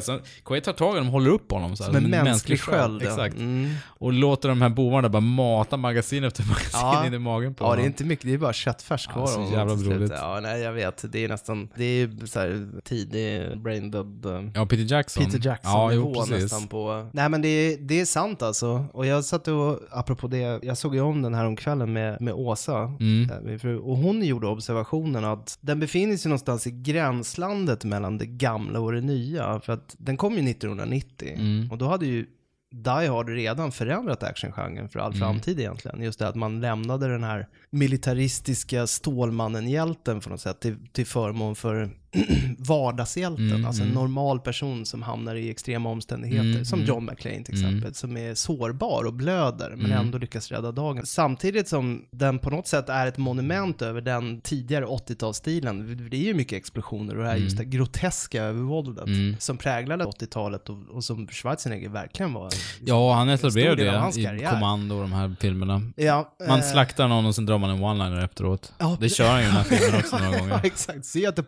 Så Quaid tar tag i honom och håller upp honom. Så här, Som en mänsklig sköld, ja. Exakt. Mm. Och låter de här bovarna bara mata magasin efter magasin in i magen på Ja, det är honom. inte mycket, det är bara köttfärs kvar. Ja, så honom jävla blodigt. Ja, nej, jag vet. Det är nästan, det är så här tidig brain dead. eh, Ja, Peter Jackson. Peter Ja, Jackson-nivå jo, precis. nästan på... Nej men det är, det är sant alltså. Och jag satt och, apropå det, jag såg ju om den här om kvällen med, med Åsa, Mm. eh, min fru, och hon gjorde observationen att den befinner sig någonstans i gränslandet mellan det gamla och det nya. För att den kom ju 1990 Mm. och då hade ju Die Hard redan förändrat actiongenren för all Mm. framtid egentligen. Just det att man lämnade den här militaristiska Stålmannen-hjälten på något sätt till, till förmån för vardagshjälten, Mm, alltså en mm. normal person som hamnar i extrema omständigheter, Mm, som mm. John McClane till Mm. exempel, som är sårbar och blöder, men Mm. ändå lyckas rädda dagen. Samtidigt som den på något sätt är ett monument över den tidigare 80-talsstilen. Det är ju mycket explosioner och det här Mm. just det groteska övervåldet Mm. som präglade 80-talet och, och som Schwarzenegger verkligen var Ja, han etablerade det i karriär. Kommando och de här filmerna. Ja, Man eh, slaktar någon och sen drar man en one-liner efteråt. Ja. Det kör han ju i den här filmen också några gånger. Ja, exakt. Se att det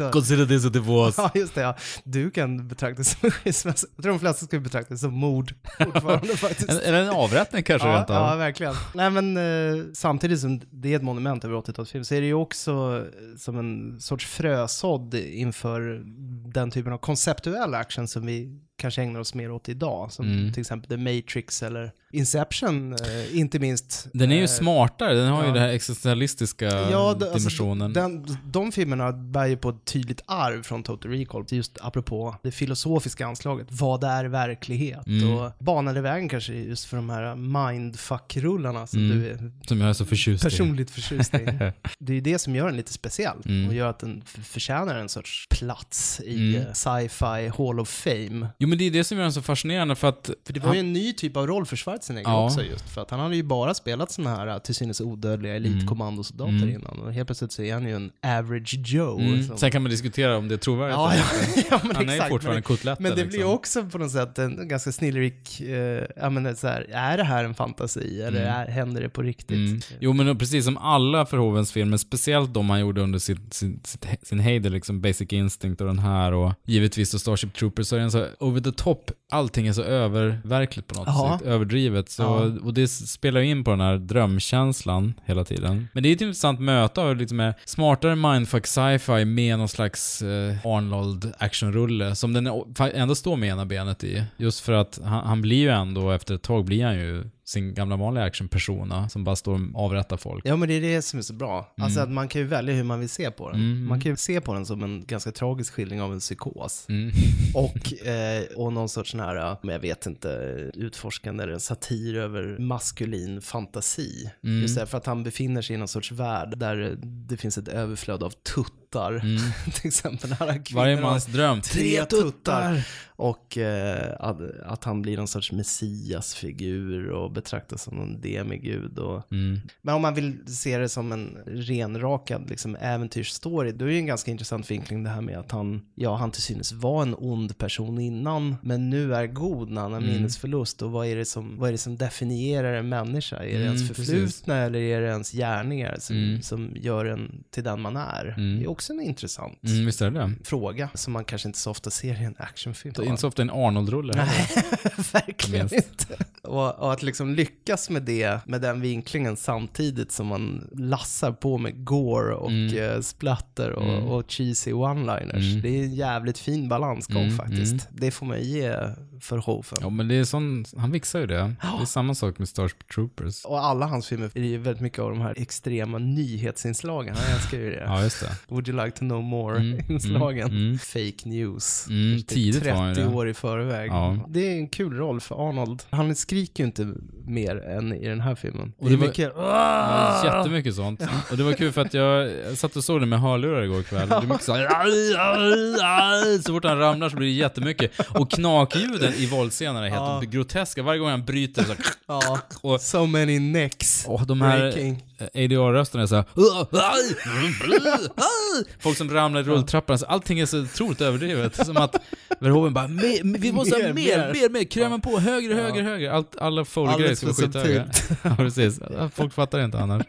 riktigt. Consider this a divorce. Ja, just det. Ja. Du kan betraktas som skilsmässa. Jag tror de flesta skulle betrakta det som mord fortfarande faktiskt. En- Eller en avrättning kanske ja, rent av. Ja, verkligen. Nej, men eh, samtidigt som det är ett monument över 80-talsfilm så är det ju också eh, som en sorts frösådd inför den typen av konceptuell action som vi kanske ägnar oss mer åt idag. Som Mm. till exempel The Matrix eller Inception, eh, inte minst. Den är ju eh, smartare, den har ju ja. den här existentialistiska Ja, det, dimensionen. Alltså, den, de filmerna bär ju på ett tydligt arv från Total Recall, just apropå det filosofiska anslaget. Vad är verklighet? Mm. Och banade vägen kanske just för de här mindfuck-rullarna som Mm. du är Som jag är så förtjust i. personligt förtjust i. det är ju det som gör den lite speciell Mm. och gör att den förtjänar en sorts plats i Mm. eh, sci-fi Hall of Fame. Jo men det är det som gör den så fascinerande för att... För det var ju en ny typ av roll för Schwarzenegger Ja. också just, för att han hade ju bara spelat sådana här till synes odödliga elitkommandosoldater Mm. innan och helt plötsligt så är han ju en average Joe. Mm. som- Sen kan man diskutera om det är trovärdigt Ja, ja, ja, men Han är ju exakt, fortfarande men, kotlette Men det blir liksom. ju också på något sätt en ganska snillrik, eh, ja men så här, är det här en fantasi eller Mm. är, händer det på riktigt? Mm. Jo men precis som alla Verhovens filmer, speciellt de han gjorde under sin, sin, sitt- sin heyday, liksom Basic Instinct och den här och givetvis då Starship Troopers, så är den så over the top, allting är så öververkligt på något Ja. sätt, överdrivet. Så, Ja. Och det spelar ju in på den här drömkänslan hela tiden. Men det är ett intressant möte av lite mer smartare mindfuck sci-fi med någon slags eh, Arnold actionrulle som den ändå står med ena benet i. Just för att han, han blir ju ändå, efter ett tag blir han ju sin gamla vanliga actionpersona som bara står och avrättar folk. Ja men det är det som är så bra. Alltså Mm. att man kan ju välja hur man vill se på den. Mm. Man kan ju se på den som en ganska tragisk skildring av en psykos. Mm. Och, eh, och någon sorts sån här, eh, men jag vet inte, utforskande eller en satir över maskulin fantasi. Mm. Just därför att han befinner sig i någon sorts värld där det finns ett överflöd av tuttar. Till exempel alla kvinnor Varje mans dröm. Tre tuttar! Och eh, att, att han blir någon sorts messiasfigur och betraktas som någon demigud. Och... Mm. Men om man vill se det som en renrakad liksom, äventyrsstory, då är det ju en ganska intressant vinkling det här med att han, ja, han till synes var en ond person innan, men nu är god när han har Mm. minnesförlust. Och vad är, det som, vad är det som definierar en människa? Är det Mm, ens precis. förflutna eller är det ens gärningar som, Mm. som gör en till den man är? Också en intressant Mm, visst är det fråga som man kanske inte så ofta ser i en actionfilm. Det är inte så ofta en Arnold-rulle. Nej, verkligen inte. Och, och att liksom lyckas med det, med den vinklingen samtidigt som man lassar på med gore och Mm. eh, splatter och, Mm. och cheesy one-liners. Mm. Det är en jävligt fin balansgång Mm, faktiskt. mm. Det får man ge för Hofen. Ja men det är sån, han fixar ju det. Det är samma sak med Starship Troopers. Och alla hans filmer är ju väldigt mycket av de här extrema nyhetsinslagen. Han älskar ju det. Ja, just det. Would you like to know Mm, more-inslagen. mm, mm. Fake news. Mm, tidigt var han ju 30 det. år i förväg. Ja. Det är en kul roll för Arnold. Han skriker ju inte mer än i den här filmen. Och det är var, mycket... det var jättemycket sånt. Och det var kul för att jag, jag satt och såg det med hörlurar igår kväll. Det är mycket så här, "Aj, aj, aj." Så fort han ramlar så blir det jättemycket. Och knakljuden i våldsscenerna är helt Ja. groteska. Varje gång han bryter så här, Ja, och, so many necks och de här breaking. ADR-rösterna är så här, "Aj, aj, aj." Folk som ramlar i rulltrappan, så allting är så otroligt överdrivet. Som att Verhoeven bara, "Me- vi måste ha Mer, mer, mer." mer, krämen på, högre, högre, högre. Allt, alla Foley-grejer ska vara skithöga. ja, precis. Folk fattar inte annars.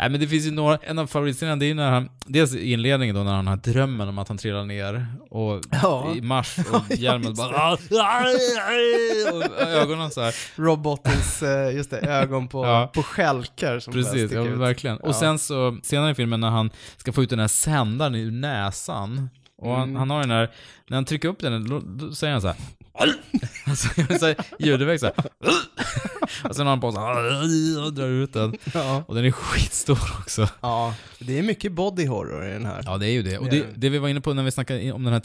Nej men det finns ju några, en av favoritscenerna det är ju när han, dels inledningen då när han har drömmen om att han trillar ner och Ja. i mars och hjälmen bara och ögonen så här. Robottens, eh, just det, ögon på, Ja. på skälkar som Precis, ja ut. verkligen. Ja. Och sen så, senare i filmen när han ska få ut den här sändaren ur näsan, och han, Mm. han har den här, när han trycker upp den, då, då säger han så här. Alltså, så ljudeffekt såhär. Och sen har han på så här, och drar ut den. Ja. Och den är skitstor också. Ja, det är mycket body horror i den här. Ja, det är ju det. Och Det det, vi var inne på när vi snackade om den här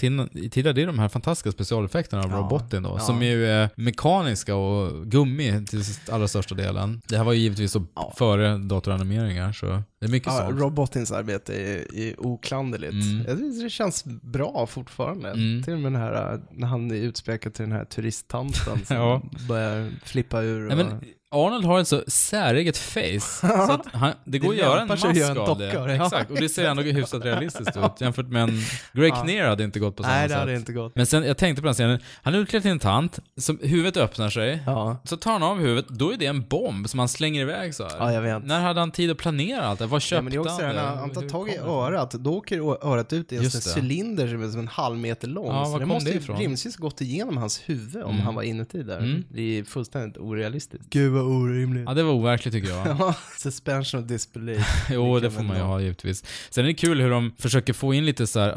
tidigare, det är de här fantastiska specialeffekterna av Ja. roboten då, Ja. som ju är mekaniska och gummi till allra största delen. Det här var ju givetvis så före datoranimeringar, så Det är mycket ja, sånt. Rob Bottins arbete är, är oklanderligt. Mm. Jag tycker Det känns bra fortfarande. Mm. Till och med den här, när han är utspekad till den här turisttanten som Ja. börjar flippa ur. Nej, och... men Arnold har ett så säreget face, så att han, det går Det att göra en mask göra en av det. Exakt, och det ser ändå hyfsat realistiskt ut jämfört med en... Greg Ja. Kinnear hade inte gått på samma Nej, det sätt. hade inte gått. Men sen, jag tänkte på den scenen, han är utklädd till en tant, som, huvudet öppnar sig, Ja. så tar han av huvudet, då är det en bomb som han slänger iväg så här. Ja, jag vet. När hade han tid att planera allt det? Vad köpte Ja, men det är också han det, när han tar tag i örat, då åker örat ut i en cylinder som är som en halv meter lång. Ja, så var det måste det ju rimligtvis gått igenom hans huvud om Mm. han var inuti där. Mm. Det är fullständigt orealistiskt. Gud orimligt. Ja, det var overkligt tycker jag. Ja, suspension of disbelief. Jo, det får man ju ha givetvis. Sen är det kul hur de försöker få in lite så här,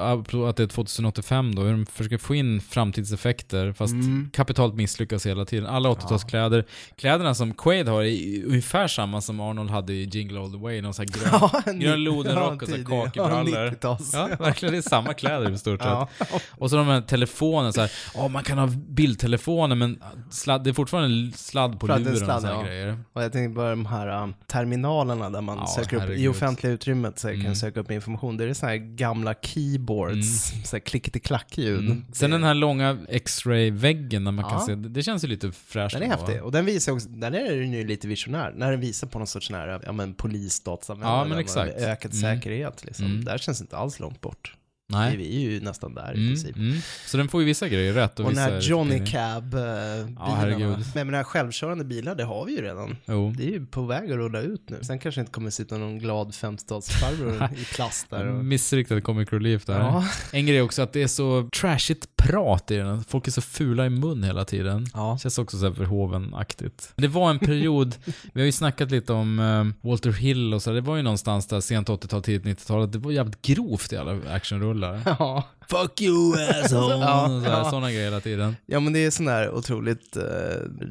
att det är 2085 då, hur de försöker få in framtidseffekter, fast Mm. kapitalt misslyckas hela tiden. Alla 80-talskläder. Kläderna som Quaid har är ungefär samma som Arnold hade i Jingle All The Way, någon sån här grön, Ja, grön lodenrock ja, och så tidig. Ja, kakebrallor. 90-tals. Ja, verkligen. Det är samma kläder i stort sett. Ja. Och så de här telefonerna så här, åh man kan ha bildtelefoner men sladd, det är fortfarande sladd på luren sladd, såna ja. grejer. Och jag tänkte bara de här um, terminalerna där man Ja, söker upp, i offentliga utrymmet så Mm. kan söka upp information. Det är såna här gamla keyboards, så här klickety-klack-ljud. Mm. Sen den här långa X-ray-väggen där man Ja. kan se, det det känns ju lite fräscht. Den är häftig. Och den visar också, där är den ju lite visionär. När den visar på någon sorts sån här, ja men polisstatsanvändare. Ja, men exakt. Ökad Mm. säkerhet liksom. Mm. Där känns det inte alls långt bort. Nej. Vi är ju nästan där i Mm, princip. mm. Så den får ju vissa grejer rätt och, Och den här är Johnny lite- Cab eh, herregud. Men den här självkörande bilar, det har vi ju redan. Jo. Det är ju på väg att rulla ut nu. Sen kanske inte kommer sitta någon glad 50-talsfarbror i plast där. Och... Missriktad comic relief där. Ja. En grej också att det är så trashigt prat i den. Folk är så fula i mun hela tiden. Ja. Känns också så Verhoeven-aktigt. Det var en period, vi har ju snackat lite om eh, Walter Hill och så, det var ju någonstans där sent 80-tal, tidigt 90-tal, det var jävligt grovt i alla actionrullar. Ja. Fuck you asshole! Ja, ja. Såna grejer hela tiden. Ja men det är sån där otroligt uh,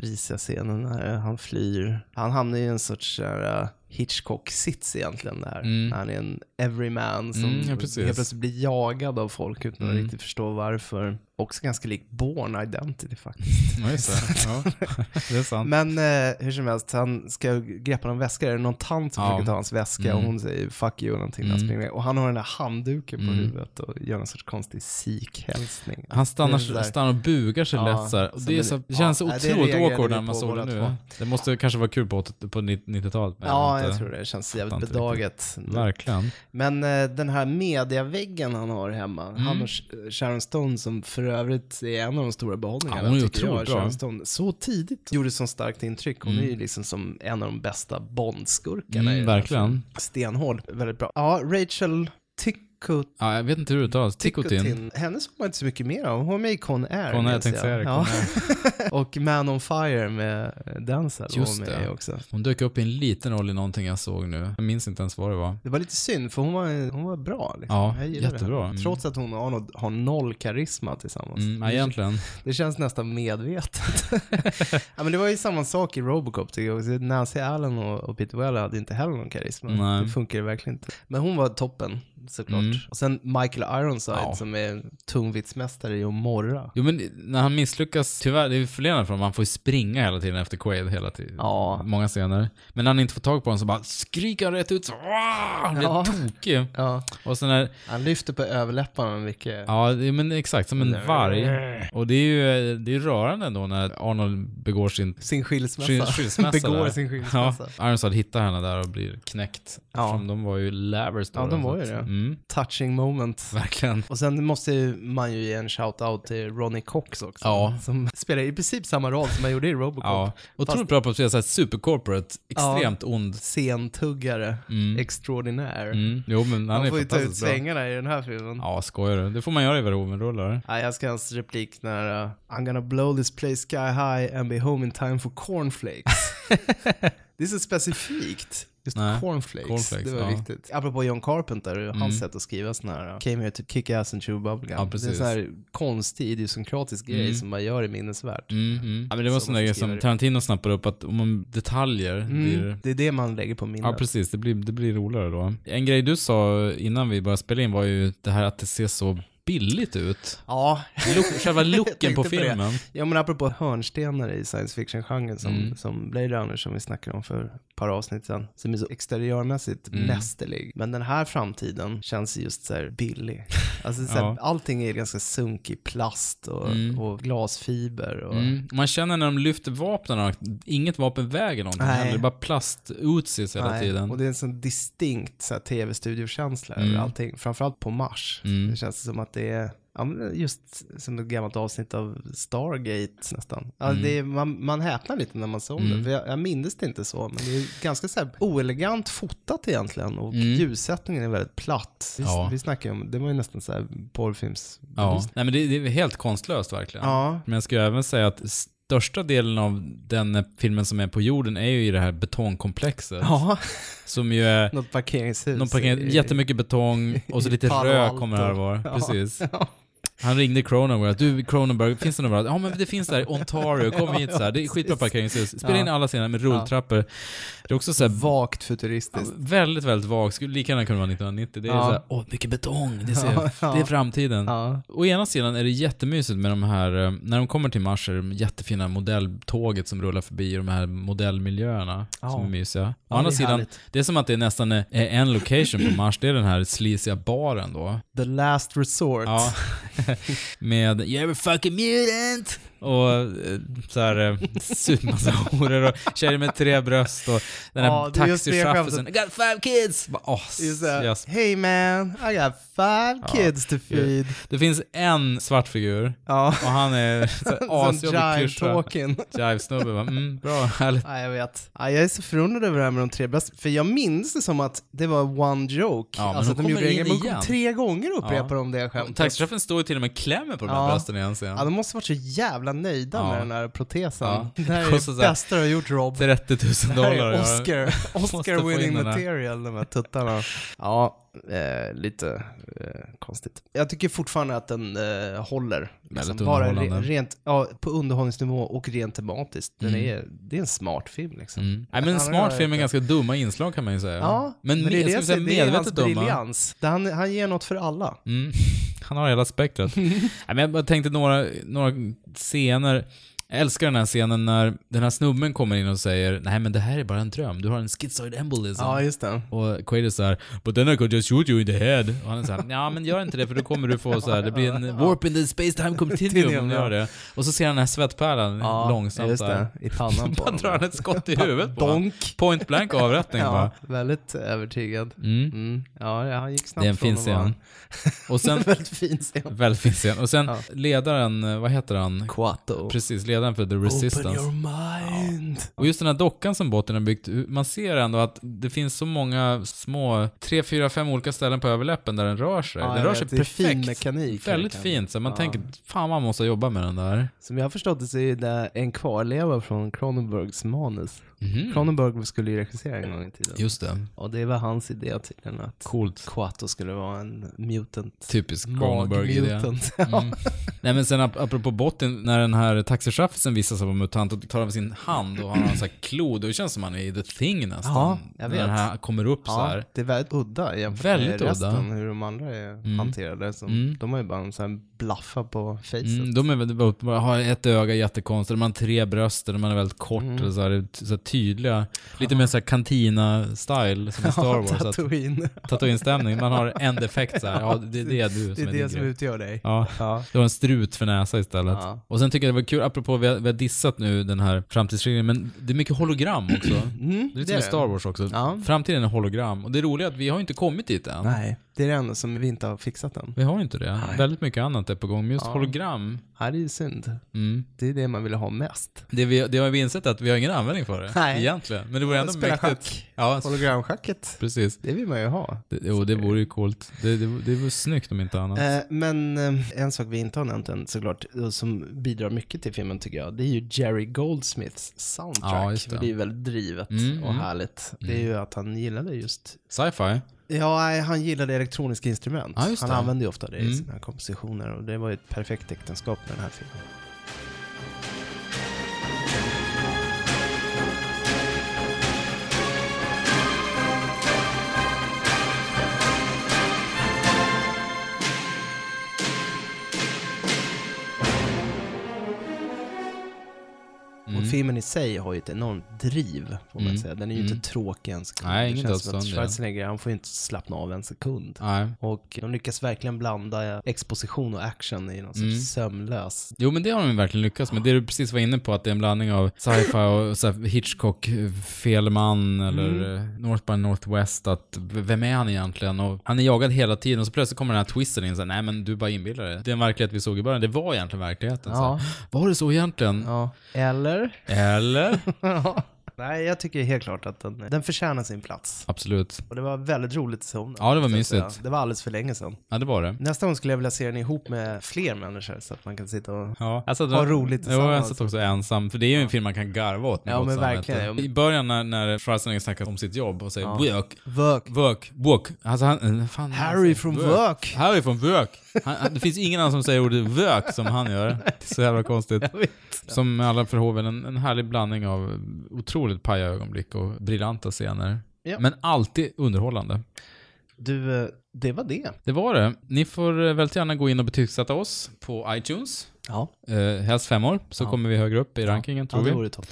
risiga scenen när han flyr. Han hamnar i en sorts uh, Hitchcock-sits egentligen där. Mm. När han är en everyman som Mm, ja, helt plötsligt blir jagad av folk utan att Mm. riktigt förstå varför. Också ganska lik Born Identity faktiskt. Ja, just det. Ja, det är sant. Men eh, hur som helst, han ska greppa någon väska. Är det någon tant som Ja. försöker ta hans väska och Mm. hon säger fuck you eller någonting han Mm. springer. Och han har den där handduken på Mm. huvudet och gör en sorts konstig Sikh-hälsning. Han stannar, är stannar och bugar sig Ja, lätt så här. Och det, är så, det känns ja, otroligt awkward när man på såg det nu. två. Det måste kanske vara kul på, 80 på 90-talet. men Ja, jag tror det. Det känns jävligt bedaget. Verkligen. Men eh, den här mediaväggen han har hemma, Mm. han och Sh- Sharon Stone som för övrigt är en av de stora behållningarna. Ja, hon är tycker jag, Stone. Så tidigt gjorde så starkt intryck. Hon Mm. är ju liksom som en av de bästa Bond-skurkarna. Mm, verkligen. Stenhård, väldigt bra. Ja, Rachel Tickot Ja, jag vet inte hur det uttalas. Tikotin. Henne såg man inte så mycket mer av. Hon var med i Con Air. Con Air, jag tänkte säga det, Ja. Och Man on Fire med Denzel var Just hon med det. också. Hon dök upp i en liten roll i någonting jag såg nu. Jag minns inte ens vad det var. Det var lite synd, för hon var, hon var bra. Liksom. Ja, Jag jättebra. Mm. Trots att hon och Arnold har noll karisma tillsammans. Mm, ja, egentligen. Det känns nästan medvetet. ja, men det var ju samma sak i Robocop tycker jag. Nancy Allen och, och Peter Weller hade inte heller någon karisma. Nej. Det funkar verkligen inte. Men hon var toppen, såklart. Mm. Och sen Michael Ironside Ja. som är tungviktsmästare i att morra. Jo men när han misslyckas, tyvärr, det är förledande för honom, han får ju springa hela tiden efter Quaid hela tiden. Ja. Många scener. Men när han inte får tag på honom så bara skriker han rätt ut så! Han blir Ja. tokig. Ja. Och sen när, Han lyfter på överläpparna mycket. ja det- men exakt, som en Nej. varg. Och det är ju det är rörande ändå när Arnold begår sin Sin skilsmässa. skil- skilsmässa Begår där. sin skilsmässa. Ja, Ironside hittar henne där och blir knäckt. Ja. Eftersom de var ju lovers då. Ja, de var ju det. Mm, Touching moment. verkligen. Och sen måste man ju ge en shout-out till Ronnie Cox också. Ja. Som spelar i princip samma roll som han gjorde i Robocop. Ja, otroligt Fast bra på att spela såhär supercorporate, extremt ond. Scentuggare, Mm. extraordinär. Mm. Jo men han Han är får ju ta ut svängarna i den här filmen. Ja, skojar du? Det får man göra i Verhoeven-rullar. Nej, jag ska hans replik när uh, I'm gonna blow this place sky high and be home in time for cornflakes. det är så specifikt. Just Nej, cornflakes. cornflakes, det var ja. viktigt. Apropå John Carpenter, Mm. hans sätt att skriva sån här Came here to kick ass and chew bubblegum. Ja, det är en sån här konstig idiosynkratisk grej Mm. som man gör i minnesvärt. Mm, mm. Ja, men det var Så sån man där ska grej skriva som. Tarantino snappar upp att om man detaljer Mm, blir... Det är det man lägger på minnet. Ja, precis. Det blir, det blir roligare då. En grej du sa innan vi började spela in var ju det här att det ser så billigt ut. Ja. Look, själva looken på filmen. Ja men apropå hörnstenar i science fiction-genren som, Mm. som Blade Runner som vi snackade om för ett par avsnitt sedan. Som är så exteriörmässigt Mm. mästerlig. Men den här framtiden känns just så här billig. Alltså så här, Ja. allting är ganska sunkig plast och, Mm. och glasfiber. Och, Mm. Man känner när de lyfter vapnen att inget vapen väger någonting Nej. heller. Det är bara plast-utsis hela Nej, tiden. Och det är en sån distinkt så tv-studiokänsla Mm. över allting. Framförallt på Mars. Mm. Det känns som att det är ja, just som ett gammalt avsnitt av Stargate nästan. Ja, Mm. det är, man, man häpnar lite när man om Mm. det. Jag, jag minns det inte så, men det är ganska så här oelegant fotat egentligen. Och Mm. ljussättningen är väldigt platt. Vi, Ja. vi snackar om, det var ju nästan så här porrfilms... Ja, nej men det, det är helt konstlöst verkligen. Ja. Men jag skulle även säga att största delen av den filmen som är på jorden är ju i det här betongkomplexet. Ja. Som ju är... Något parkeringshus. Någon parkering, jättemycket betong och så lite rök kommer här och var. Ja. Precis. Han ringde Cronenberg du Cronenberg, finns det några bra? Ja men det finns där i Ontario, kom hit så här. Det är skitbra parkeringshus. Spela Ja. in alla scener med rulltrappor. Det är också så här, Vagt futuristiskt. Väldigt, väldigt vagt. Skulle lika gärna kunna vara 1990. Det är Ja. så här, åh, mycket betong. Det, ser, Ja, ja. det är framtiden. Ja. Å ena sidan är det jättemysigt med de här, eh, när de kommer till Mars är det jättefina modelltåget som rullar förbi och de här modellmiljöerna Ja. som är mysiga. Å andra är sidan, härligt. det är som att det nästan är är en location på Mars, det är den här sleaziga baren då. The last resort. Ja. med “You're a fucking mutant” och eh, så här eh, supermassa horor och tjejer med tre bröst och den här Ja, taxichauffören. I got five kids! Bara, det. yes. Hey man, I got five Ja. kids to feed. Det finns en svart figur Ja. och han är asjobbig klyscha. Jive-snubbe? Mm, bra, härligt. Ja, jag vet. Ja, jag är så förundrad över det här med de tre brösten, för jag minns det som att det var one joke. Ja, men alltså de gjorde in igen. tre gånger upprepar Ja. de det skämtet. Taxichefen står ju till och med och klämmer på de här brösten i en scen. Ja, de måste varit så jävla nöjda Ja. med den här protesen. Ja. Det här är det bästa du har gjort Rob. 30 000 Det här dollar. är. Oscar, Oscar winning material, de här tuttarna. Ja, eh, lite eh, konstigt. Jag tycker fortfarande att den eh, håller. Väldigt bara re- rent, ja, på underhållningsnivå och rent tematiskt. Den Mm. är, det är en smart film liksom. Mm. Nej, men en smart film med ganska dumma inslag kan man ju säga. Ja, men, men det är, jag säga det är hans medvetet dumma. briljans. Han, han ger något för alla. Mm. Han har hela spektrat. Nej, men jag tänkte några, några scener. Jag älskar den här scenen när den här snubben kommer in och säger Nej men det här är bara en dröm, du har en schizoid embolism. Ja, just det. Och Quaid är såhär But then I could just shoot you in the head. Och han är såhär Ja men gör inte det för då kommer du få så här. det blir en warp in the space time continuum om du gör det. Och så ser han den här svettpärlan Ja, långsamt just det. I pannan på honom. drar han ett skott i huvudet på honom. Donk. Point blank avrättning ja, bara. Väldigt övertygad. Mm. Mm. Ja, ja, han gick snabbt Det är en fin scen. Och sen, väldigt fin scen. väldigt fin scen. Och sen ledaren, eh, vad heter han? Quato. Precis, ledaren för The Resistance. Och just den här dockan som båten har byggt, man ser ändå att det finns så många små, tre, fyra, fem olika ställen på överläppen där den rör sig. Ja, den rör sig perfekt. fin mekanik, Väldigt fint. Så man Ja. tänker, fan man måste jobba med den där. Som jag har förstått det så är det en kvarleva från Cronenbergs manus. Mhm. Cronenberg skulle ju regissera en gång i tiden. Just det. Och det var hans idé tydligen att Coolt. Quato skulle vara en mutant. Typisk Cronenberg-idé. Mm. Nej men sen ap- apropå botten, när den här taxichauffören visar sig vara mutant och tar av sin hand och har en sån här klod, det känns som han är i The Thing nästan. Ja, jag vet. När den här kommer upp så här. det är väldigt udda jämfört Väldigt med resten, udda. hur de andra är Mm. hanterade. Som, Mm. De har ju bara en sån här blaffa på facet. Mm, de är väldigt, har ett öga jättekonstigt, man har tre bröst, man är väldigt kort, Mm. så här, så tydliga. Lite mer så här Cantina-style som i Star Ja, Wars. att- Tatooine. Tatooine-stämning. Man har en defekt så här. ja det är det du Det som är är det som grej. utgör dig. Ja. Ja. Du har en strut för näsa istället. Ja. Och sen tycker jag det var kul, apropå vi har, vi har dissat nu den här framtidsregeln, men det är mycket hologram också. Mm, det är lite det som i det. Star Wars också. Ja. Framtiden är hologram. Och det roliga är att vi har inte kommit dit än. Nej, det är det enda som vi inte har fixat än. Vi har inte det. Nej. Väldigt mycket annat är på gång. Men just Ja. hologram, Ja, det är ju synd. mm. Det är det man vill ha mest. det, vi, det har vi insett att vi har ingen användning för det. Nej. Egentligen. Men det vore ändå Spela mäktigt. schack. Ja, Hologramschacket. precis. Det vill man ju ha. Det, jo, det vore ju coolt. Det, det, det vore snyggt om inte annat. Eh, men eh, en sak vi inte har nämnt än såklart, som bidrar mycket till filmen tycker jag, det är ju Jerry Goldsmiths soundtrack. Ja, just det. Det är ju väldigt drivet Mm, och mm. härligt. Det är ju att han gillade just Sci-fi. Ja, han gillade elektroniska instrument. Ja, han använde ju ofta det i Mm. sina kompositioner och det var ju ett perfekt äktenskap med den här filmen. Filmen i sig har ju ett enormt driv, får man Mm. säga. Den är ju Mm. inte tråkig en sekund. Nej, Det känns som att. Schwarzenegger, han får ju inte slappna av en sekund. Nej. Och de lyckas verkligen blanda exposition och action i någon sorts Mm. sömlös. Jo men det har de verkligen lyckats med. Det du precis var inne på, att det är en blandning av sci-fi och så Hitchcock, eh, fel man eller Mm. eh, North by Northwest. Att vem är han egentligen? Och han är jagad hela tiden och så plötsligt kommer den här twisten in. Så här, Nej men du bara inbillar dig. Det är en verklighet vi såg i början. Det var egentligen verkligheten. Så Ja. här, var det så egentligen? Ja. Eller? Eller? Ja. Nej, jag tycker helt klart att den, den förtjänar sin plats. Absolut. Och det var väldigt roligt att se om den. Ja, det var mysigt. Det var alldeles för länge sedan. Ja, det var det. Nästa gång skulle jag vilja se den ihop med fler människor så att man kan sitta och Ja, alltså, ha roligt Jo, tillsammans. jag satt också ensam. För det är ju en film man kan garva åt med Ja, men verkligen. I början när, när Schwarzenegger snackar om sitt jobb och säger Ja. work, Work. work, work. Alltså han, eh, fan, Harry från work. Harry från work. Han, det finns ingen annan som säger ordet work som han gör. Det är så jävla konstigt. Som med alla förhoven, en, en härlig blandning av otroligt paja ögonblick och briljanta scener. Ja. Men alltid underhållande. Du, eh, det var det. Det var det. Ni får eh, väldigt gärna gå in och betygsätta oss på iTunes. Ja. Eh, helst femmor, så Ja. kommer vi högre upp i rankingen, tror ja, det vi. vore toppen.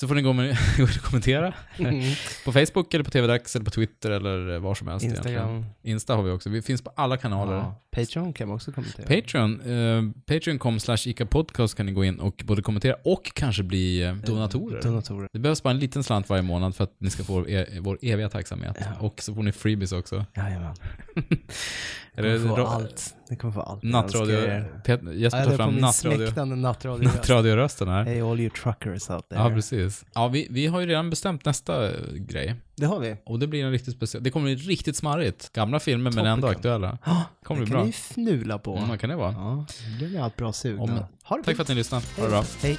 Så får ni gå, med, gå och kommentera. Mm. på Facebook eller på TV-dags eller på Twitter eller var som helst Instagram. egentligen. Insta har vi också. Vi finns på alla kanaler. Ja. Patreon kan man också kommentera. Patreon, eh, patreon.com slash ICA podcast kan ni gå in och både kommentera och kanske bli eh, donatorer. donatorer. Det behövs bara en liten slant varje månad för att ni ska få er, vår eviga tacksamhet. Och så får ni freebies också. Jajamän. Är Ni kommer få allt. Ni kommer få allt. Nattradio... er. Jesper Ja, tar fram nattradio... nattradiorösten här. Hey all you truckers out there. Ja, precis. Ja, vi, vi har ju redan bestämt nästa eh, grej. Det har vi. Och det blir en riktigt speciell... Det kommer bli riktigt smarrigt. Gamla filmer men ändå aktuella. kommer det bli kan bra. ni fnula på. Mm, kan det vara? Ja, det blir allt bra sugna. Om- Tack för att ni lyssnade. Ha det bra. Hej.